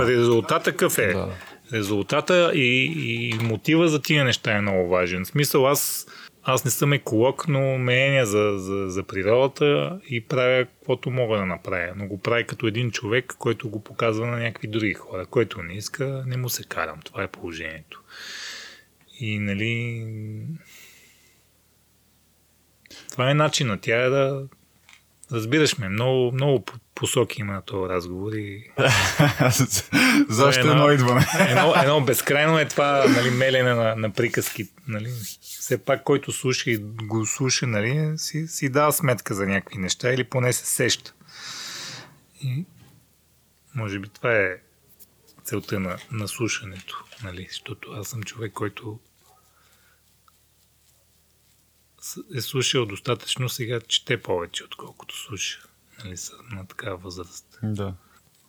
резултата какъв е. Да. Резултата и, и мотива за тия неща е много важен. В смисъл, аз, аз не съм еколог, но меня за, за, за природата и правя каквото мога да направя. Но го правя като един човек, който го показва на някакви други хора. Който не иска, не му се карам. Това е положението. И нали... Това е начинът. Тя е да... Разбираш ме, много, много посоки има на този разговор и Защо Едно- едно идване? едно, едно безкрайно е това нали, мелене на, на приказки. Нали. Все пак, който слуша и го слуша, нали, си, си дава сметка за някакви неща или поне се сеща. И може би това е целта на, на слушането. Нали, защото аз съм човек, който е слушал достатъчно, сега чете повече, отколкото слуша. Нали, са на такава възраст Да.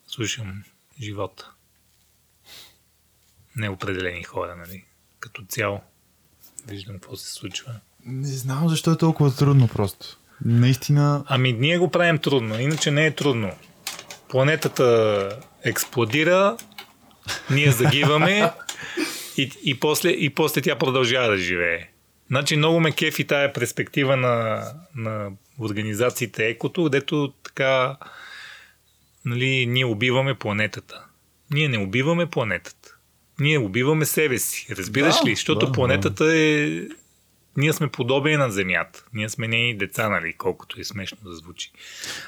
слушам живота. Неопределени хора, нали? Като цяло. Виждам какво се случва. Не знам защо е толкова трудно просто. Наистина... Ами ние го правим трудно, иначе не е трудно. Планетата експлодира, ние загиваме и, и, после, и после тя продължава да живее. Значи много ме кефи тая перспектива на, на организациите Екото, където така нали, ние убиваме планетата. Ние не убиваме планетата. Ние убиваме себе си. Разбираш Да, ли? Защото да, планетата е... Ние сме подобие на Земята. Ние сме нейни деца, нали? Колкото е смешно да звучи.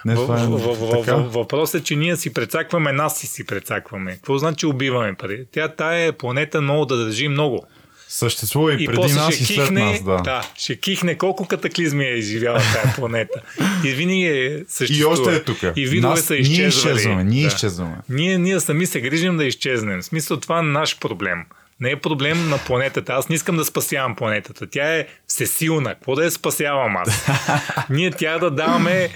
Не, В- е в- в- в-. Въпросът е, че ние си прецакваме, нас си си прецакваме. Какво значи убиваме? Тя тая планета много да държи много. Съществува и, И преди нас ще и след кихне, нас, да. да, ще кихне колко катаклизми е изживяла тази планета. И винаги е И съществува. още е тук. И видове Нас- са ние изчезвали. изчезваме, ние да. изчезваме. Ние, ние сами се грижим да изчезнем. В смисъл това е наш проблем. Не е проблем на планетата. Аз не искам да спасявам планетата. Тя е всесилна. Какво да я спасявам аз? Ние тя да даваме е,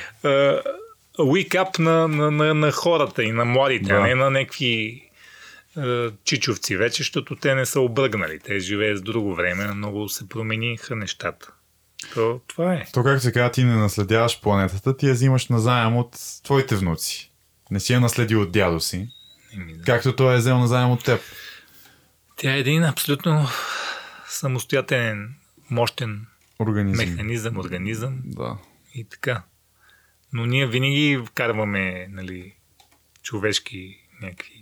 wake up на, на, на, на хората и на младите, Да. а не на някакви чичовци вече, защото те не са обръгнали. Те живеят с друго време, много се промениха нещата. То, това е. То как се казва, ти не наследяваш планетата, ти я взимаш назаем от твоите внуци. Не си я наследил от дядо си, Еми, да. както той е взел назаем от теб. Тя е един абсолютно самостоятелен, мощен Организъм. механизъм, организъм Да. и така. Но ние винаги вкарваме нали, човешки някакви...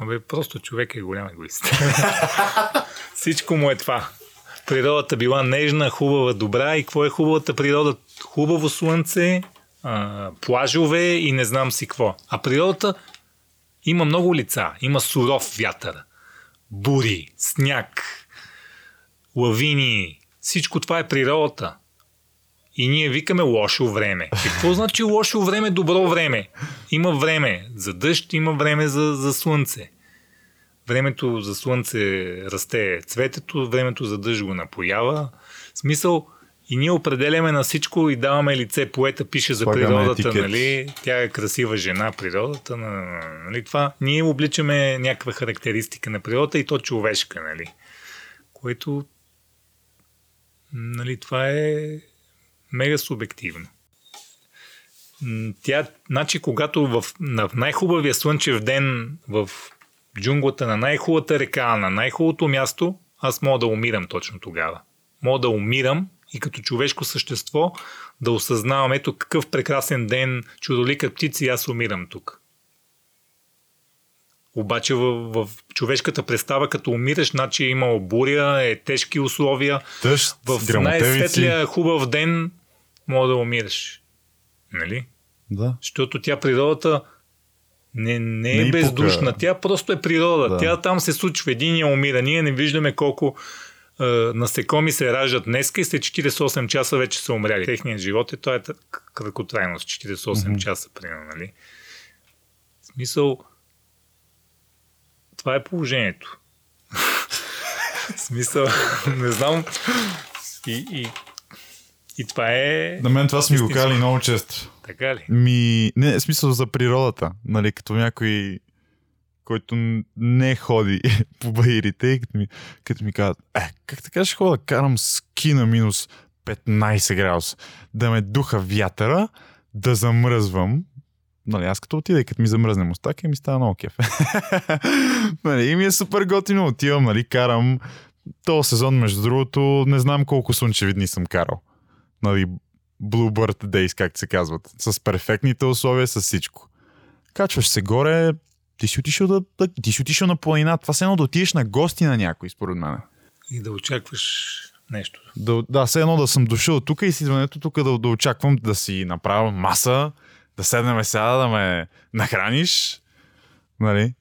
Абе, просто човек е голям егоист. Всичко му е това. Природата била нежна, хубава, добра. И какво е хубавата природа? Хубаво слънце, плажове и не знам си какво. А природата има много лица. Има суров вятър, бури, сняг, лавини. Всичко това е природата. И ние викаме лошо време. И какво значи лошо време, добро време? Има време за дъжд, има време за, за слънце. Времето за слънце расте цветето, времето за дъжд го напоява. В смисъл, и ние определяме на всичко и даваме лице. Поета пише за Слагаме природата, етикет. нали? Тя е красива жена, природата. Нали? Това, ние обличаме някаква характеристика на природата и то човешка, нали? Което нали, това е мега субективно. Тя, значи, когато в, на в най-хубавия слънчев ден в джунглата на най-хубавата река, на най-хубавото място, аз мога да умирам точно тогава. Мога да умирам и като човешко същество да осъзнавам, ето какъв прекрасен ден, чудолика птици, аз умирам тук. Обаче в, в човешката представа, като умираш, значи е имало буря, е тежки условия, Тъщ, в най-светлия хубав ден мога да умираш. Нали? Да. Защото тя природата не, не е Не бездушна. пука. Тя просто е природа. Да. Тя там се случва. Един я умира. Ние не виждаме колко е, насекоми се раждат днеска и след 48 часа вече са умряли. Техният живот е това е краткотрайност. 48 Мгм. часа, примерно. Нали? В смисъл, това е положението. В смисъл, не знам. И, и, и това е... На мен това са ми го казали много често. Така ли? Ми, не, в смисъл за природата, нали, като някой, който не ходи по баирите и като ми, като ми казват, е, как така ще хода, карам ски на минус 15 градуса, да ме духа вятъра, да замръзвам, Нали, аз като отида и като ми замръзне мустака, ми става много кеф. нали, и ми е супер готино. Отивам, нали, карам. Този сезон, между другото, не знам колко слънчеви дни съм карал. Нали, Bluebird Days, както се казват. С перфектните условия, с всичко. Качваш се горе, ти си отишъл, да, ти си отишъл на планина. Това се едно да отидеш на гости на някой, според мен. И да очакваш нещо. Да, да, все едно да съм дошъл тук и с идването тук да, да очаквам да си направя маса, да седнем сега, да ме нахраниш. Нали?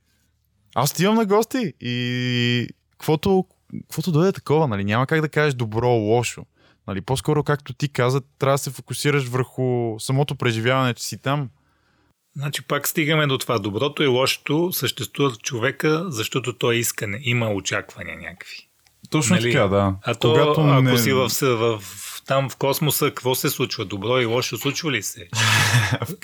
Аз отивам на гости и каквото, каквото дойде такова, нали? няма как да кажеш добро, лошо. Нали? По-скоро, както ти каза, трябва да се фокусираш върху самото преживяване, че си там. Значи пак стигаме до това. Доброто и лошото съществуват в човека, защото той иска, не- има очаквания някакви. Точно Нали? така, да. А то, Когато ако не- си в, в, в, там в космоса, какво се случва? Добро и лошо случва ли се?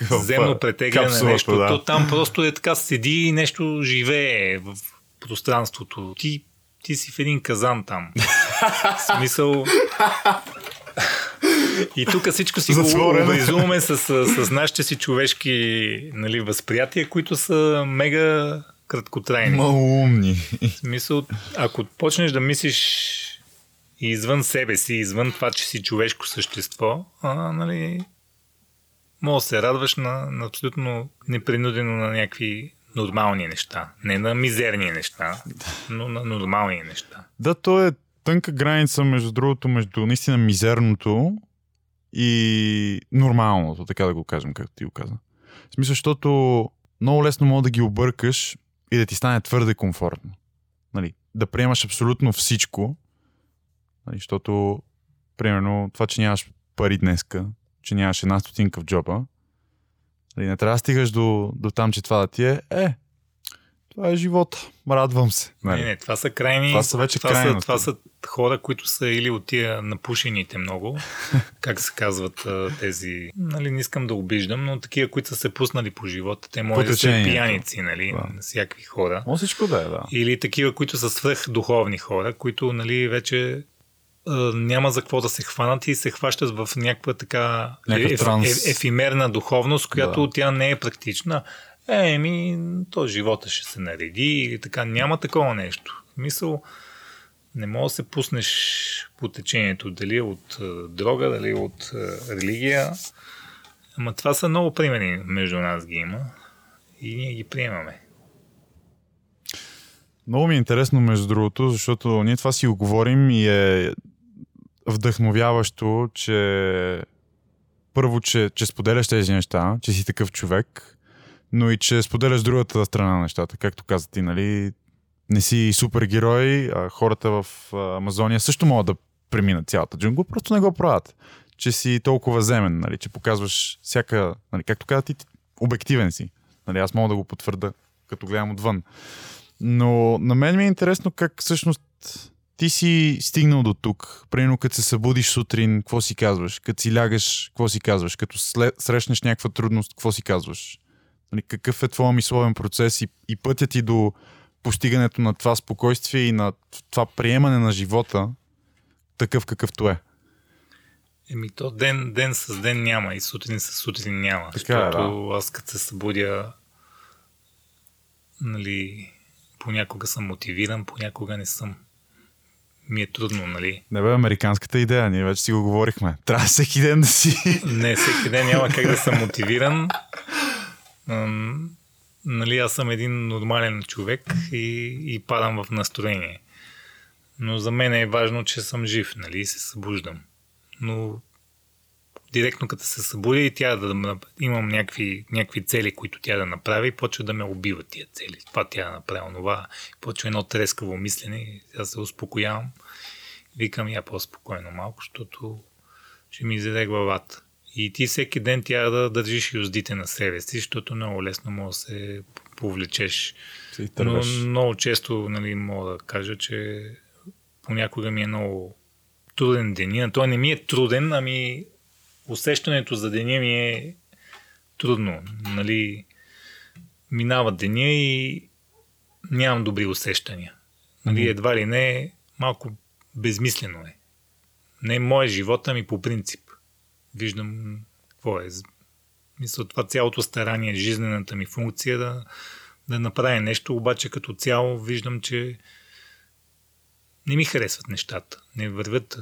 Земно претегляне капсулата, нещо. да. То там просто е така, седи и нещо живее в пространството. Ти, ти си в един казан там. В смисъл... И тук всичко си го обризуваме с, с, нашите си човешки нали, възприятия, които са мега краткотрайни. Малумни. В смисъл, ако почнеш да мислиш извън себе си, извън това, че си човешко същество, а, нали, може да се радваш на, на абсолютно непринудено на някакви нормални неща. Не на мизерни неща, но на нормални неща. Да, то е тънка граница, между другото, между наистина мизерното и нормалното, така да го кажем, както ти го каза. В смисъл, защото много лесно мога да ги объркаш и да ти стане твърде комфортно. Нали, да приемаш абсолютно всичко, нали, защото, примерно, това, че нямаш пари днеска, че нямаш една стотинка в джоба, нали, не трябва да стигаш до, до там, че това да ти е, е, това е живота, радвам се. Не, не, това са крайни. Това са вече това са, това са хора, които са или от тия напушените много, как се казват тези, нали, не искам да обиждам, но такива, които са се пуснали по живота, те може По да са пияници, нали, Да. на всякакви хора. Може всичко да е, да. Или такива, които са свръхдуховни хора, които нали, вече няма за какво да се хванат и се хващат в някаква така еф, транс. еф, ефимерна духовност, която Да. тя не е практична. Е, еми, то живота ще се нареди или така. Няма такова нещо. Мисъл, не мога да се пуснеш по течението, дали е от а, дрога, дали е от а, религия. Ама това са много примери между нас ги има и ние ги приемаме. Много ми е интересно, между другото, защото ние това си го говорим и е вдъхновяващо, че първо, че, че споделяш тези неща, че си такъв човек, но и че споделяш другата страна на нещата. Както каза ти, нали, не си супергерой, а хората в Амазония също могат да преминат цялата джунгла, просто не го правят. Че си толкова земен, нали, че показваш всяка, нали, както каза ти обективен си. Нали, аз мога да го потвърда, като гледам отвън. Но на мен ми е интересно как всъщност ти си стигнал до тук. Примерно като се събудиш сутрин, какво си казваш? Като си лягаш, какво си казваш? Като след, срещнеш някаква трудност, какво си казваш? Нали, какъв е твоя мисловен процес и, и пътят ти до постигането на това спокойствие и на това приемане на живота, такъв какъвто е. Еми то ден, ден с ден няма и сутрин с сутрин няма. Така е, защото аз като се събудя, нали, понякога съм мотивиран, понякога не съм. Ми е трудно, нали? Не бе, американската идея, ние вече си го говорихме. Трябва всеки ден да си... Не, всеки ден няма как да съм мотивиран. Нали, аз съм един нормален човек и, и падам в настроение. Но за мен е важно, че съм жив, нали, и се събуждам. Но директно като се събудя и тя да имам някакви, някакви цели, които тя да направи, почва да ме убива тия цели. Това тя да направи, това. Почва едно трескаво мислене аз се успокоявам. Викам я по-спокойно малко, защото ще ми изяде главата. И ти всеки ден трябва да държиш юздите на себе си, защото много лесно може да се повлечеш. Се Но много често нали, мога да кажа, че понякога ми е много труден деня. Той не ми е труден, ами усещането за деня ми е трудно. Нали, минава деня и нямам добри усещания. Нали, едва ли не, малко безмислено е. Не е мое живот, ами по принцип. Виждам какво е. Мисля, това цялото старание, жизнената ми функция да, да направя нещо, обаче като цяло виждам, че не ми харесват нещата. Не вървят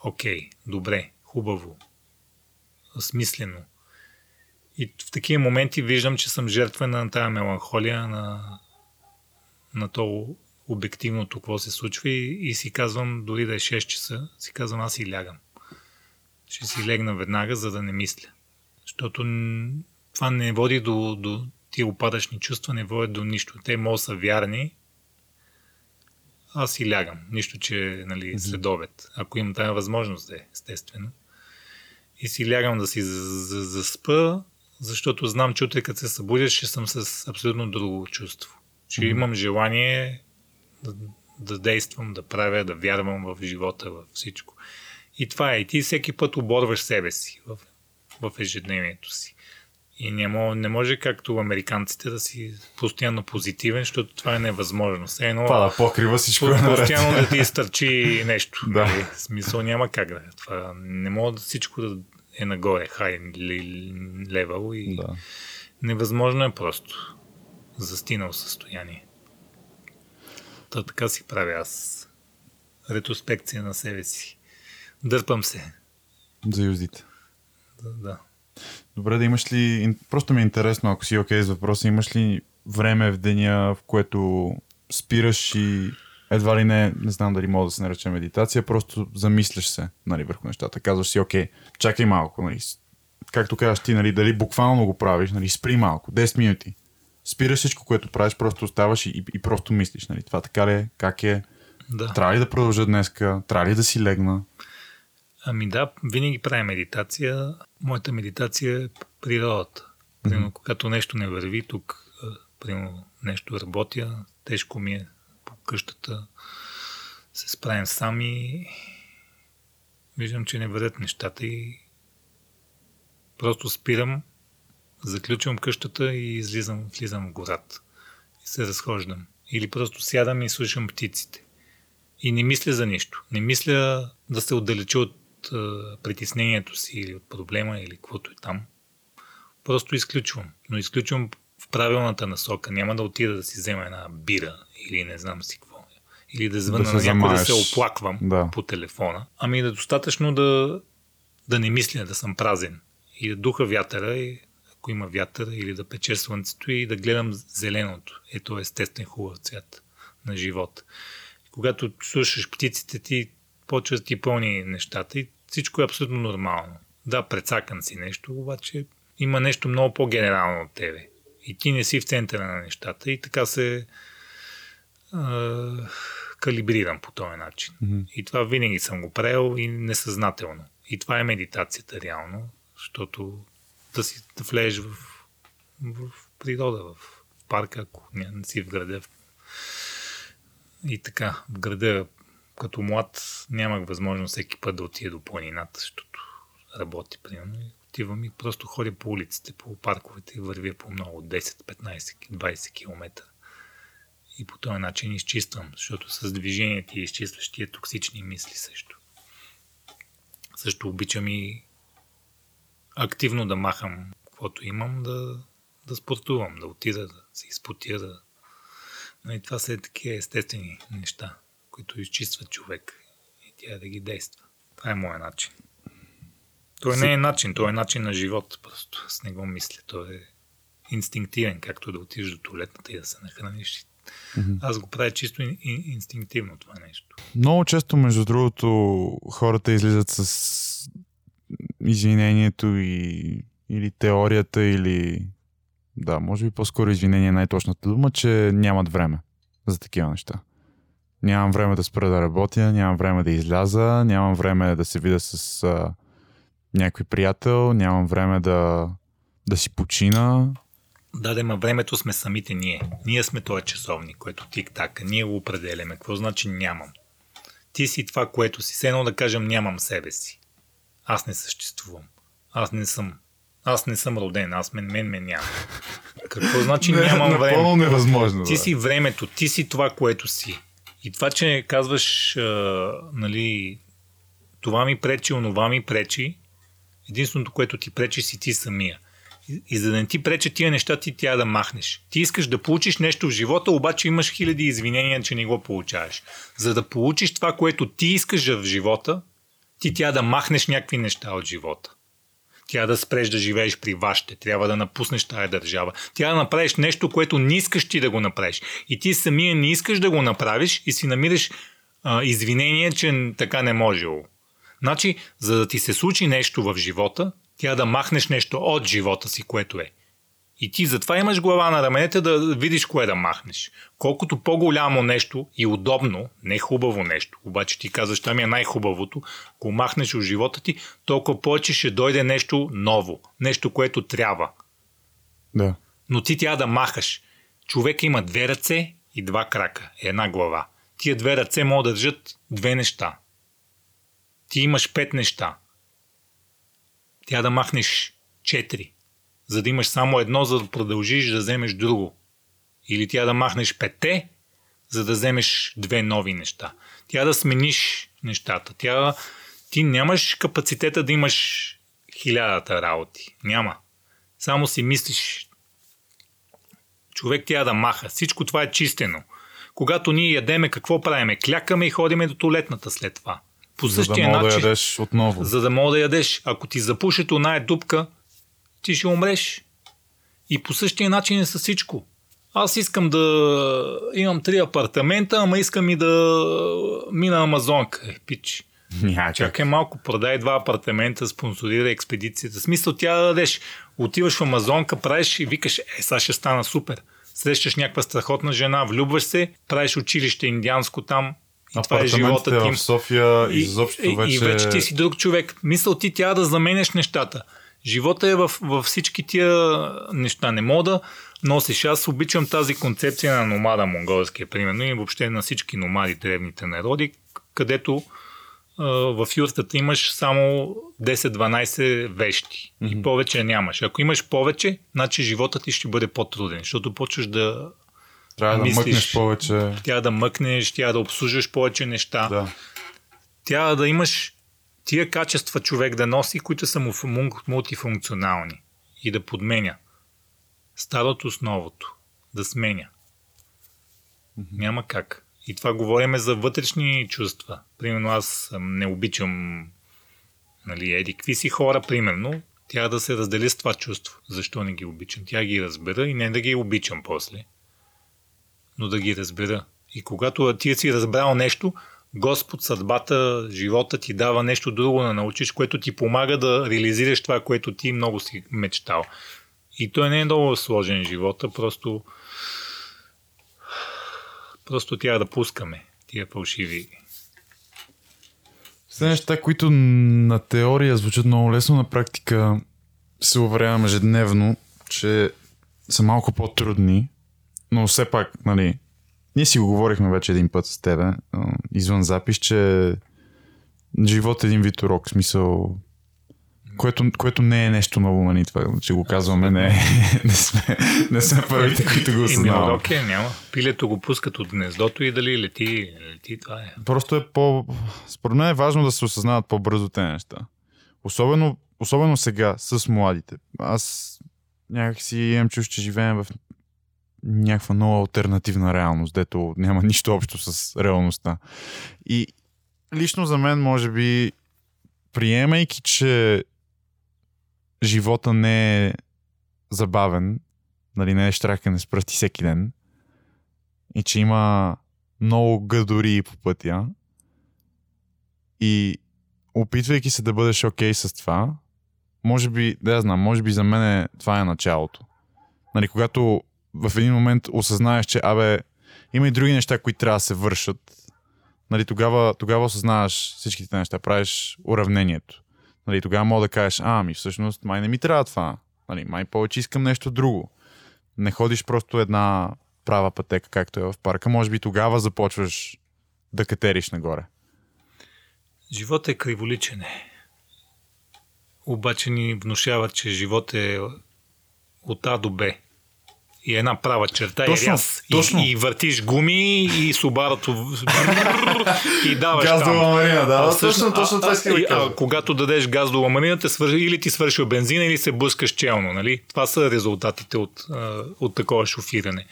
окей, добре, хубаво, смислено. И в такива моменти виждам, че съм жертва на тази меланхолия, на, на то обективното какво се случва и, и си казвам, дори да е 6 часа, си казвам, аз си лягам. Ще си легна веднага, за да не мисля. Защото това не води до, до тия опадъчни чувства, не водят до нищо. Те могат да са вярни, аз си лягам. Нищо, че нали, след обед. Ако имам тази възможност е, естествено. И си лягам да си за- за- заспа, защото знам, че утре като се събудя, ще съм с абсолютно друго чувство. Че имам желание да, да действам, да правя, да вярвам в живота, в всичко. И това е. И ти всеки път оборваш себе си в, в ежедневието си. И не, мож, не може както американците да си постоянно позитивен, защото това е невъзможно. Все едно, Пада покрива всичко по- е постоянно да ти изтърчи нещо. Да. нали? Смисъл няма как да е. Това не може да всичко да е нагоре, хай левел и Да. невъзможно е просто застинал състояние. Та така си правя аз. Ретроспекция на себе си. Дърпам се. За юздите. Да, да. Добре, да имаш ли... Просто ми е интересно, ако си окей с въпроса, имаш ли време в деня, в което спираш и едва ли не, не знам дали мога да се нарече медитация, просто замисляш се нали, върху нещата. Казваш си, окей, чакай малко, нали, както казваш ти, нали, дали буквално го правиш, нали, спри малко, 10 минути. Спираш всичко, което правиш, просто оставаш и, и просто мислиш. Нали, това така ли е, как е, Да. трябва ли да продължа днеска, трябва ли да си легна. Ами да, винаги правя медитация. Моята медитация е природата. Примерно, когато нещо не върви, тук, примерно, нещо работя, тежко ми е по къщата, се справям сами, виждам, че не вървят нещата и просто спирам, заключвам къщата и излизам, влизам в гората. И се разхождам. Или просто сядам и слушам птиците. И не мисля за нищо. Не мисля да се отдалеча от притеснението си или от проблема или каквото е там. Просто изключвам. Но изключвам в правилната насока. Няма да отида да си взема една бира или не знам си какво. Или да звъна Да на някой да се оплаквам Да. по телефона. Ами да е достатъчно да, да не мисля, да съм празен. И да духа вятъра, и, ако има вятър, или да пече слънцето и да гледам зеленото. Ето естествен хубав цвят на живота. Когато слушаш птиците, ти почва да ти пълни нещата и всичко е абсолютно нормално. Да, прецакан си нещо, обаче има нещо много по-генерално от тебе. И ти не си в центъра на нещата и така се а, калибрирам по този начин. Мгм. И това винаги съм го правил и несъзнателно. И това е медитацията реално, защото да си да влезеш в, в природа, в парка, ако не, не си в града. И така, в града като млад нямах възможност всеки път да отида до планината, защото работи примерно. И отивам и просто ходя по улиците, по парковете и вървя по много 10, 15, 20 км. И по този начин изчиствам, защото с движение ти изчистваш токсични мисли също. Също обичам и активно да махам каквото имам, да, да спортувам, да отида, да се изпотя, да... Но и това са такива естествени неща, които изчистват човек и тя да ги действа. Това е моят начин. Той не е начин, той е начин на живот, просто с него мисля. Той е инстинктивен, както да отидеш до туалетната и да се нахраниш. Аз го правя чисто ин, ин, инстинктивно това нещо. Много често, между другото, хората излизат с извинението и, или теорията, или да, може би по-скоро извинение е най-точната дума, че нямат време за такива неща. Нямам време да спра да работя, нямам време да изляза, нямам време да се видя с а, някой приятел, нямам време да, да си почина. Да, да, ма времето сме самите ние. Ние сме този часовник, което тик-така. Ние го определяме. Какво значи нямам? Ти си това, което си. Все едно да кажем нямам себе си. Аз не съществувам. Аз не съм. Аз не съм роден. Аз мен, мен ме няма. Какво значи нямам Напълно време? невъзможно. Ти си времето, ти си това, което си. И това, че казваш, а, нали, това ми пречи, онова ми пречи, единственото, което ти пречи, си ти самия. И, и за да не ти преча тия неща, ти трябва да махнеш. Ти искаш да получиш нещо в живота, обаче имаш хиляди извинения, че не го получаваш. За да получиш това, което ти искаш в живота, ти трябва да махнеш някакви неща от живота. Трябва да спреш да живееш при вашите, трябва да напуснеш тая държава. Трябва да направиш нещо, което не искаш ти да го направиш. И ти самия не искаш да го направиш и си намираш а, извинение, че така не можело. Значи, за да ти се случи нещо в живота, трябва да махнеш нещо от живота си, което е. И ти затова имаш глава на раменете да видиш кое да махнеш. Колкото по-голямо нещо и удобно, не хубаво нещо, обаче ти казваш, това ми е най-хубавото, го махнеш от живота ти, толкова повече ще дойде нещо ново, нещо, което трябва. Да. Но ти трябва да махаш. Човек има две ръце и два крака, една глава. Тия две ръце могат да държат две неща. Ти имаш пет неща. Тя да махнеш четири, за да имаш само едно, за да продължиш да вземеш друго. Или тя да махнеш пете, за да вземеш две нови неща. Тя да смениш нещата. Тя, ти нямаш капацитета да имаш хилядата работи. Няма. Само си мислиш. Човек трябва да маха. Всичко това е чистено. Когато ние ядеме, какво правиме? Клякаме и ходиме до туалетната след това. По За да същия мога да начин, ядеш отново. за да мога да ядеш. Ако ти запушат оная дупка, ти ще умреш. И по същия начин е с всичко. аз искам да имам три апартамента, ама искам и да мина Амазонка. Е, пич. Някак. Чакай малко, продай два апартамента, спонсорира експедицията. Смисъл тя да дадеш. Отиваш в Амазонка, правиш и викаш, е, сега ще стана супер. Срещаш някаква страхотна жена, влюбваш се, правиш училище индианско там, и това е живота ти. в София И, изобщо вече... и вече ти си друг човек. Мисъл ти трябва да заменеш нещата. Живота е в, във всички тия неща. Не мога да носиш. Аз обичам тази концепция на номада монголския, примерно, и въобще на всички номади, древните народи, където а, в юртата имаш само 10-12 вещи mm-hmm. и повече нямаш. Ако имаш повече, значи живота ти ще бъде по-труден, защото почваш да Трябва да мислиш. мъкнеш повече. трябва да мъкнеш, трябва да обслужваш повече неща. Да. Трябва да имаш тия качества човек да носи, които са му фу- мултифункционални и да подменя старото с новото, да сменя. Няма как. И това говориме за вътрешни чувства. Примерно аз не обичам нали, еди какви си хора, примерно, трябва да се раздели с това чувство. Защо не ги обичам? Тя ги разбера и не да ги обичам после, но да ги разбера. И когато ти си разбрал нещо, Господ, съдбата, живота ти дава нещо друго да научиш, което ти помага да реализираш това, което ти много си мечтал. И той не е много сложен живота, просто просто трябва да пускаме тия фалшиви. Все неща, които на теория звучат много лесно, на практика се уверявам ежедневно, че са малко по-трудни, но все пак, нали, ние си го говорихме вече един път с тебе, извън запис, че живот е един вид урок, смисъл, което, което не е нещо ново, нали, това, че го казваме, не, е- не, сме, не сме първите, които го Еми, осъзнаваме. урок е, няма. Пилето го пускат от гнездото и дали лети, лети, това е. Просто е по... Според мен е важно да се осъзнават по-бързо те неща. Особено, особено сега, с младите. Аз някак си имам чувство, че живеем в някаква нова альтернативна реалност, дето няма нищо общо с реалността. И лично за мен, може би, приемайки, че живота не е забавен, нали, не е штракане с пръсти всеки ден, и че има много гъдори по пътя и опитвайки се да бъдеш окей okay с това, може би, да я знам, може би за мен е, това е началото. Нали, когато в един момент осъзнаеш, че абе, има и други неща, които трябва да се вършат, нали, тогава, тогава осъзнаваш всичките неща, правиш уравнението. Нали, тогава мога да кажеш, а, ами всъщност май не ми трябва това. Нали, май повече искам нещо друго. Не ходиш просто една права пътека, както е в парка. Може би тогава започваш да катериш нагоре. Живот е криволичене. Обаче ни внушават, че живот е от А до Б. И една права черта Точно, и ряз. точно. И, и въртиш гуми и Субарото и даваш Газова там. марина, да. А, точно, точно това а, иска да кажа. а, когато дадеш газ до ламарина, те свър... или ти свършил бензина, или се блъскаш челно. Нали? Това са резултатите от, от такова шофиране.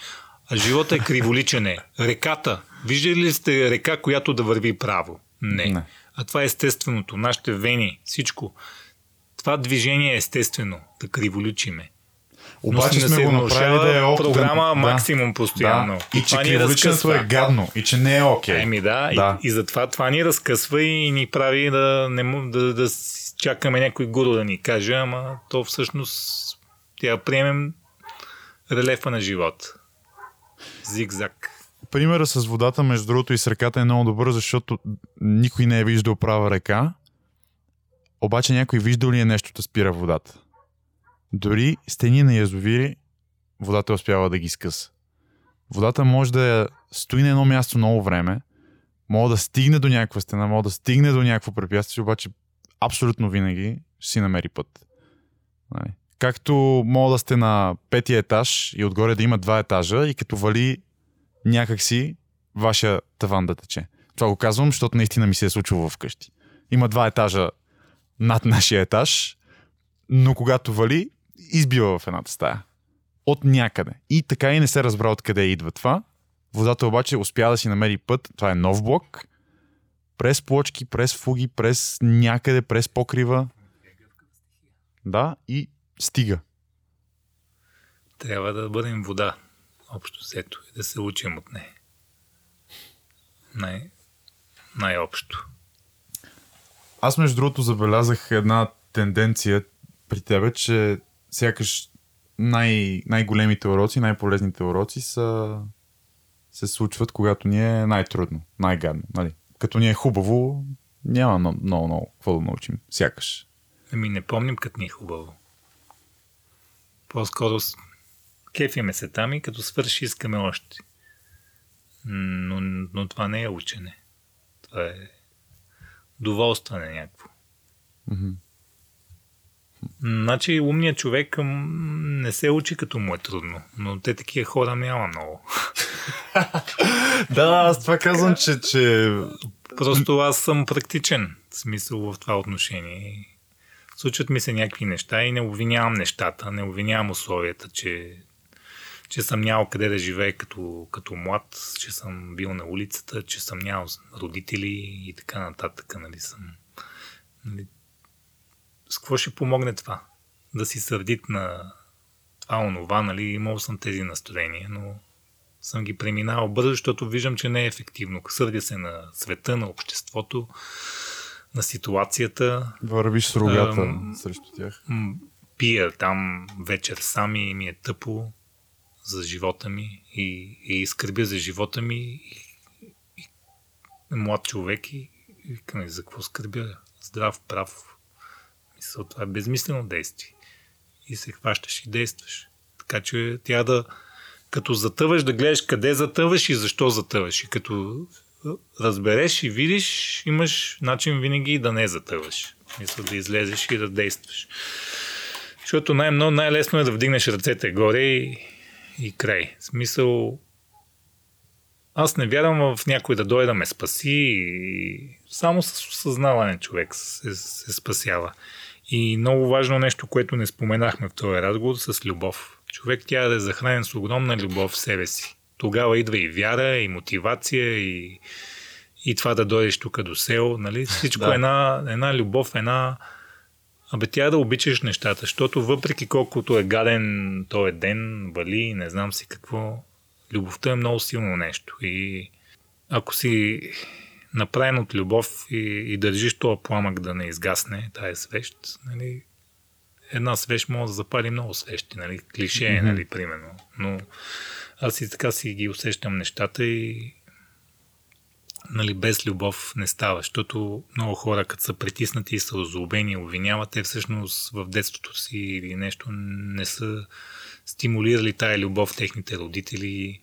А живота е криволичене. Реката. Виждали ли сте река, която да върви право? Не. Не. А това е естественото. Нашите вени, всичко. Това движение е естествено. Да криволичиме. Обаче сме го направили да е опитен. програма да. максимум постоянно. Да. И, че разкъсва. е гадно. И че не е окей. Еми да, Да. И, и затова това ни разкъсва и ни прави да, не, да, да чакаме някой гуру да ни каже, ама то всъщност тя приемем релефа на живот. Зигзаг. Примера с водата, между другото, и с реката е много добър, защото никой не е виждал права река, обаче някой виждал ли е нещо да спира водата. Дори стени на язовири, водата успява да ги скъса. Водата може да стои на едно място много време, може да стигне до някаква стена, може да стигне до някакво препятствие, обаче абсолютно винаги ще си намери път. Нали? Както мога да сте на петия етаж и отгоре да има два етажа и като вали някакси вашия таван да тече. Това го казвам, защото наистина ми се е случило вкъщи. Има два етажа над нашия етаж, но когато вали, избива в едната стая. От някъде. И така и не се разбра откъде идва това. Водата обаче успя да си намери път. Това е нов блок. През плочки, през фуги, през някъде, през покрива. Да, и стига. Трябва да бъдем вода. Общо взето и да се учим от нея. Най- най-общо. Аз между другото забелязах една тенденция при тебе, че сякаш най- най-големите уроци, най-полезните уроци са се случват, когато ни е най-трудно, най-гадно. Нали? Като ни е хубаво, няма много, много, много какво да научим. Сякаш. Ами не помним като ни е хубаво. По-скоро кефиме се там и като свърши искаме още. Но, но това не е учене. Това е доволстване някакво. Мгм. Значи умният човек не се учи като му е трудно, но те такива хора няма много. Да, аз това казвам, че, че... Просто аз съм практичен, в смисъл в това отношение. Случват ми се някакви неща и не обвинявам нещата, не обвинявам условията, че, че съм нямал къде да живее като, като млад, че съм бил на улицата, че съм нямал родители и така нататък. Нали, съм, нали, с какво ще помогне това? Да си сърдит на това, онова, нали, имал съм тези настроения, но съм ги преминавал бързо, защото виждам, че не е ефективно. Сърдя се на света, на обществото, на ситуацията. Вървиш с рогата Ам. срещу тях. Пия там вечер сами и ми е тъпо за живота ми и, и скърбя за живота ми и, и, и млад човек и викам, за какво скърбя? Здрав, прав. Мисля, това е безмислено действие. И се хващаш и действаш. Така че тя да, като затъваш, да гледаш къде затъваш и защо затъваш. И като разбереш и видиш, имаш начин винаги да не затъваш. Мисля, да излезеш и да действаш. Защото най-много, най-лесно е да вдигнеш ръцете горе и, и край. В смисъл, аз не вярвам в някой да дойде да ме спаси и само с осъзнаване човек се, се спасява. И много важно нещо, което не споменахме в този разговор, с любов. Човек тя да е захранен с огромна любов в себе си. Тогава идва и вяра, и мотивация, и, и това да дойдеш тук до село. Нали? Всичко Да. е една, една любов, една... Абе тя да обичаш нещата, защото въпреки колкото е гаден този ден, вали, не знам си какво, любовта е много силно нещо. И ако си направен от любов и, и държиш този пламък да не изгасне, тая свещ, нали, една свещ може да запали много свещи, нали, клише е, нали, примерно. Но аз и така си ги усещам нещата и нали, без любов не става, защото много хора, като са притиснати и са озлобени обвиняват, те всъщност в детството си или нещо не са стимулирали тая любов техните родители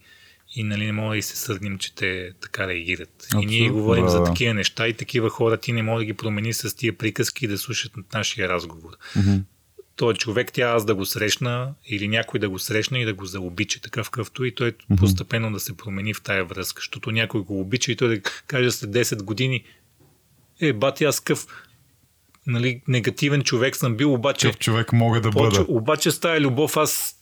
и нали, не мога да и се сърдим, че те така реагират. И ние Абсолютно, говорим да, за такива неща и такива хора ти не може да ги промени с тия приказки и да слушат нашия разговор. Мгм. Той човек, тя аз да го срещна или някой да го срещне и да го заобича такъв къвто и той постепенно да се промени в тая връзка, защото някой го обича и той да каже след 10 години е, бати, аз къв нали, негативен човек съм бил, обаче Какъв човек мога да бъда. обаче с тая любов аз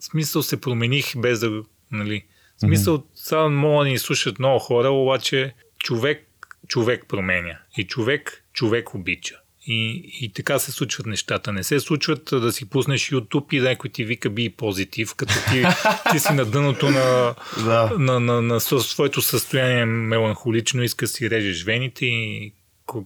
смисъл се промених без да... Нали, в смисъл, сега мога да ни слушат много хора, обаче човек, човек променя. И човек, човек обича. И, и така се случват нещата. Не се случват да си пуснеш YouTube и някой ти вика би позитив, като ти, ти си на дъното на, Да. на, на, на съ- своето състояние меланхолично, иска си режеш вените и,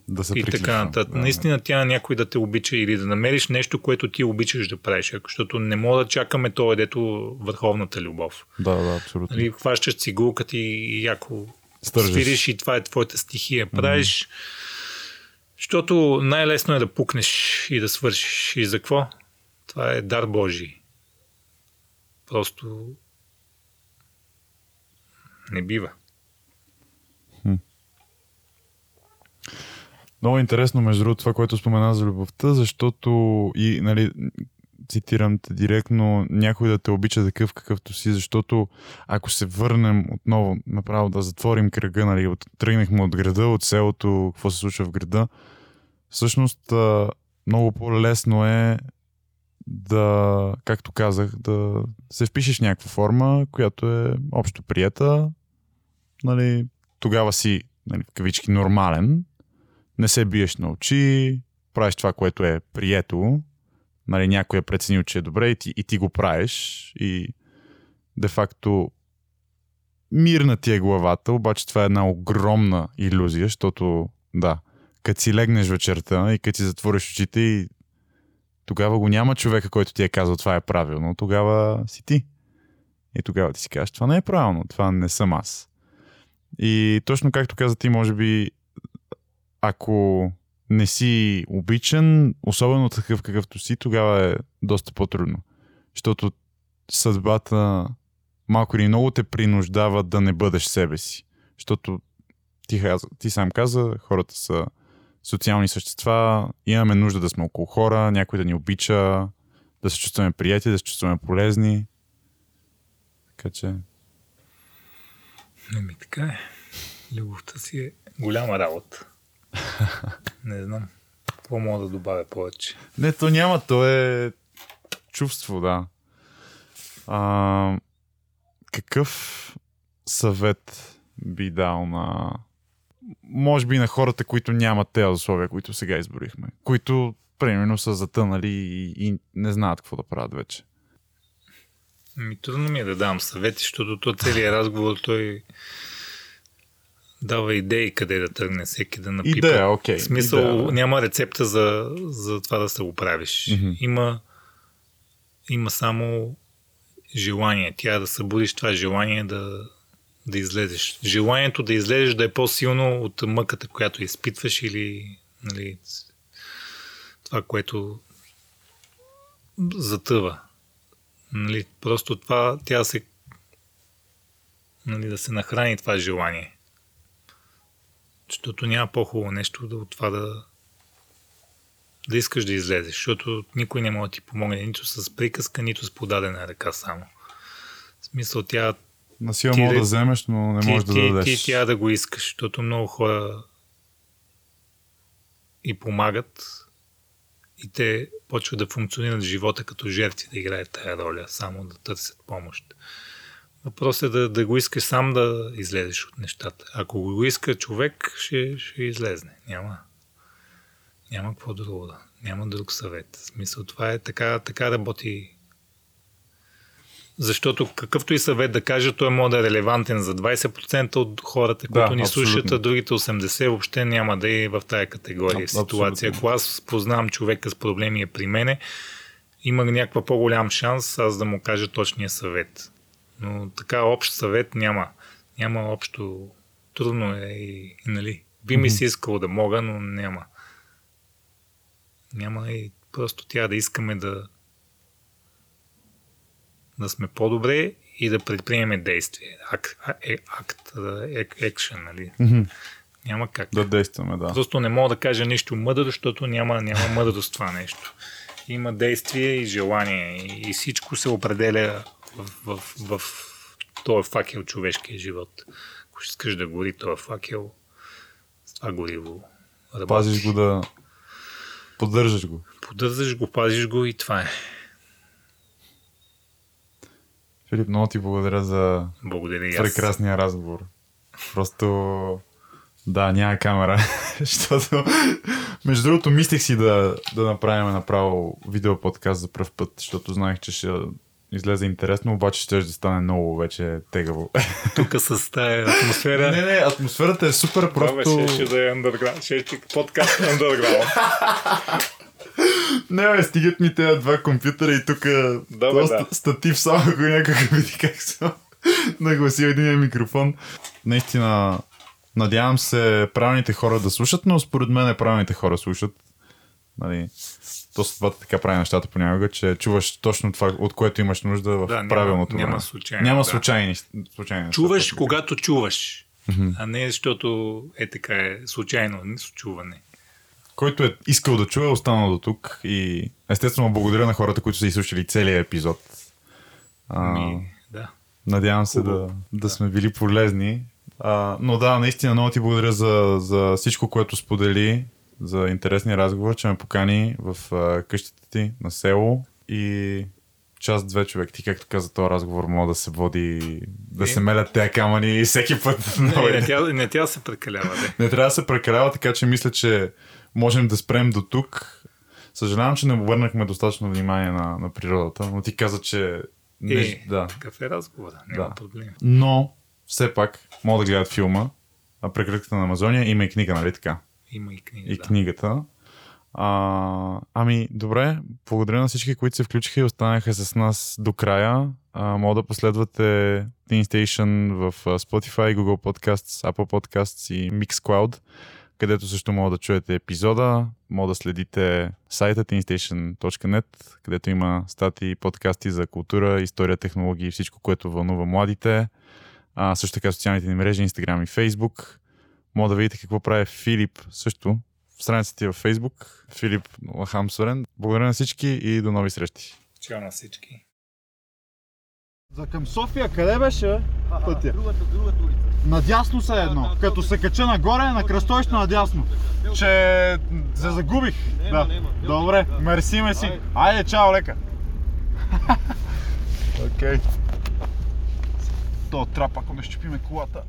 Да се и така нататък. да. Наистина тя някой да те обича или да намериш нещо, което ти обичаш да правиш, защото не мога да чакаме това, дето върховната любов. Да, да, абсолютно. Нали, хващаш цигулката и яко Стържеш. свириш и това е твоята стихия. Правиш, защото най-лесно е да пукнеш и да свършиш. И за какво? Това е дар Божий. Просто не бива. Много интересно, между другото, това, което спомена за любовта, защото и, нали, цитирам те директно, някой да те обича такъв какъвто си, защото ако се върнем отново, направо да затворим кръга, нали, от, тръгнахме от града, от селото, какво се случва в града, всъщност много по-лесно е да, както казах, да се впишеш в някаква форма, която е общо прията, нали, тогава си, нали, в кавички, нормален, не се биеш на очи, правиш това, което е прието, нали, някой е преценил, че е добре и ти, и ти го правиш и де-факто мирна ти е главата, обаче това е една огромна иллюзия, защото да, като си легнеш вечерта и като си затвориш очите и тогава го няма човека, който ти е казал това е правилно, тогава си ти. И тогава ти си кажеш, това не е правилно, това не съм аз. И точно както каза ти, може би, ако не си обичан, особено такъв какъвто си, тогава е доста по-трудно. Защото съдбата малко или много те принуждава да не бъдеш себе си. Защото ти, ти сам каза, хората са социални същества, имаме нужда да сме около хора, някой да ни обича, да се чувстваме приятели, да се чувстваме полезни. Така че... Не ми така е. Любовта си е голяма работа. Не знам. Какво мога да добавя повече? Не, то няма. То е чувство, да. А, какъв съвет би дал на може би на хората, които нямат тези условия, които сега изборихме. Които, примерно, са затънали и, и не знаят какво да правят вече. Ми, трудно ми е да давам съвети, защото то целият разговор той дава идеи къде да тръгне всеки да напипа. Идея, окей. Okay. В смисъл, Идея, няма рецепта за, за това да се го правиш. Mm-hmm. Има, има само желание. Тя да събудиш това желание да, да излезеш. Желанието да излезеш да е по-силно от мъката, която изпитваш или нали, това, което затъва. Нали, просто това, тя се нали, да се нахрани това желание. Защото няма по-хубаво нещо да от това да да искаш да излезеш, защото никой не може да ти помогне нито с приказка, нито с подадена ръка само. В смисъл, тя на сила мога да, да вземеш, но не можеш да дадеш. Ти, ти тя да го искаш, защото много хора и помагат и те почват да функционират в живота като жертви, да играят тая роля, само да търсят помощ. Въпросът е да, да го искаш сам да излезеш от нещата. Ако го иска човек, ще, ще излезне. Няма, няма какво друго да. Няма друг съвет. В смисъл, това е така, така работи защото какъвто и съвет да кажа, той може да е релевантен за 20% от хората, които да, ни абсолютно. слушат, а другите 80% въобще няма да е в тая категория а, ситуация. Абсолютно. Ако аз познавам човека с проблеми е при мене, има някаква по-голям шанс аз да му кажа точния съвет. Но така общ съвет няма. Няма общо. Трудно е и, нали, би ми се искало да мога, но няма. Няма и просто тя да искаме да да сме по-добре и да предприемем действие. Ак, е, акт, екшен, нали? Mm-hmm. Няма как. Да действаме, да. Просто не мога да кажа нещо мъдро, защото няма, няма мъдрост това нещо. Има действие и желание и всичко се определя в, в, в, в този факел човешкия живот. Ако ще искаш да гори този факел, с това гориво работи. Пазиш го да... Поддържаш го. Поддържаш го, пазиш го и това е. Филип, много ти благодаря за благодаря прекрасния разговор. Просто да, няма камера, защото между другото мислех си да, да направим направо видео подкаст за пръв път, защото знаех, че ще излезе интересно, обаче ще да стане много вече тегаво. Тук с тая атмосфера. Не, не, атмосферата е супер, просто... Това ще, ще да е underground, ще е подкаст underground. Не, бе, стигат ми тези два компютъра и тук да, бе, да. статив само, ако някак види как съм нагласил един микрофон. Наистина, надявам се правилните хора да слушат, но според мен правилните хора слушат. Нали, то съдбата така прави нещата понякога, че чуваш точно това, от което имаш нужда в да, правилното няма, няма случайно. Няма да. случайни, случайни Чуваш, нещата, когато чуваш. Mm-hmm. А не защото е така е случайно, не чуване който е искал да чуе, е останал до тук. И естествено благодаря на хората, които са изслушали целият епизод. А, Ми, да. Надявам се да, да сме били полезни. А, но да, наистина много ти благодаря за, за всичко, което сподели, за интересния разговор, че ме покани в а, къщата ти на село и час-две човек. Ти, както каза, този разговор мога да се води, да се мелят тези камъни и всеки път. Не, не, не, тя, не трябва да се прекалява. Не. не трябва да се прекалява, така че мисля, че можем да спрем до тук. Съжалявам, че не обърнахме достатъчно внимание на, на природата, но ти каза, че Не, да. Такъв е разговора, няма Да. проблем. Но, все пак, могат да гледат филма. Прекрътката на Амазония има и книга, нали така? Има и книга. И да. книгата. А, ами, добре, благодаря на всички, които се включиха и останаха с нас до края. А, мога да последвате Teen Station в Spotify, Google Podcasts, Apple Podcasts и Mixcloud, където също мога да чуете епизода. Мога да следите сайта teenstation.net, където има статии и подкасти за култура, история, технологии и всичко, което вълнува младите. А, също така социалните ни мрежи, Instagram и Facebook. Мога да видите какво прави Филип също в страницата ти във Facebook. Филип Лахам Сорен. Благодаря на всички и до нови срещи. Чао на всички. За към София къде беше бе, пътя? Другата, другата улица. Надясно се едно. Като се кача нагоре, на кръстовището надясно. Че се загубих. Нема, Да. нема. Добре, мерси, мерси. Айде, чао, лека. Окей. То трап, ако не щупиме колата.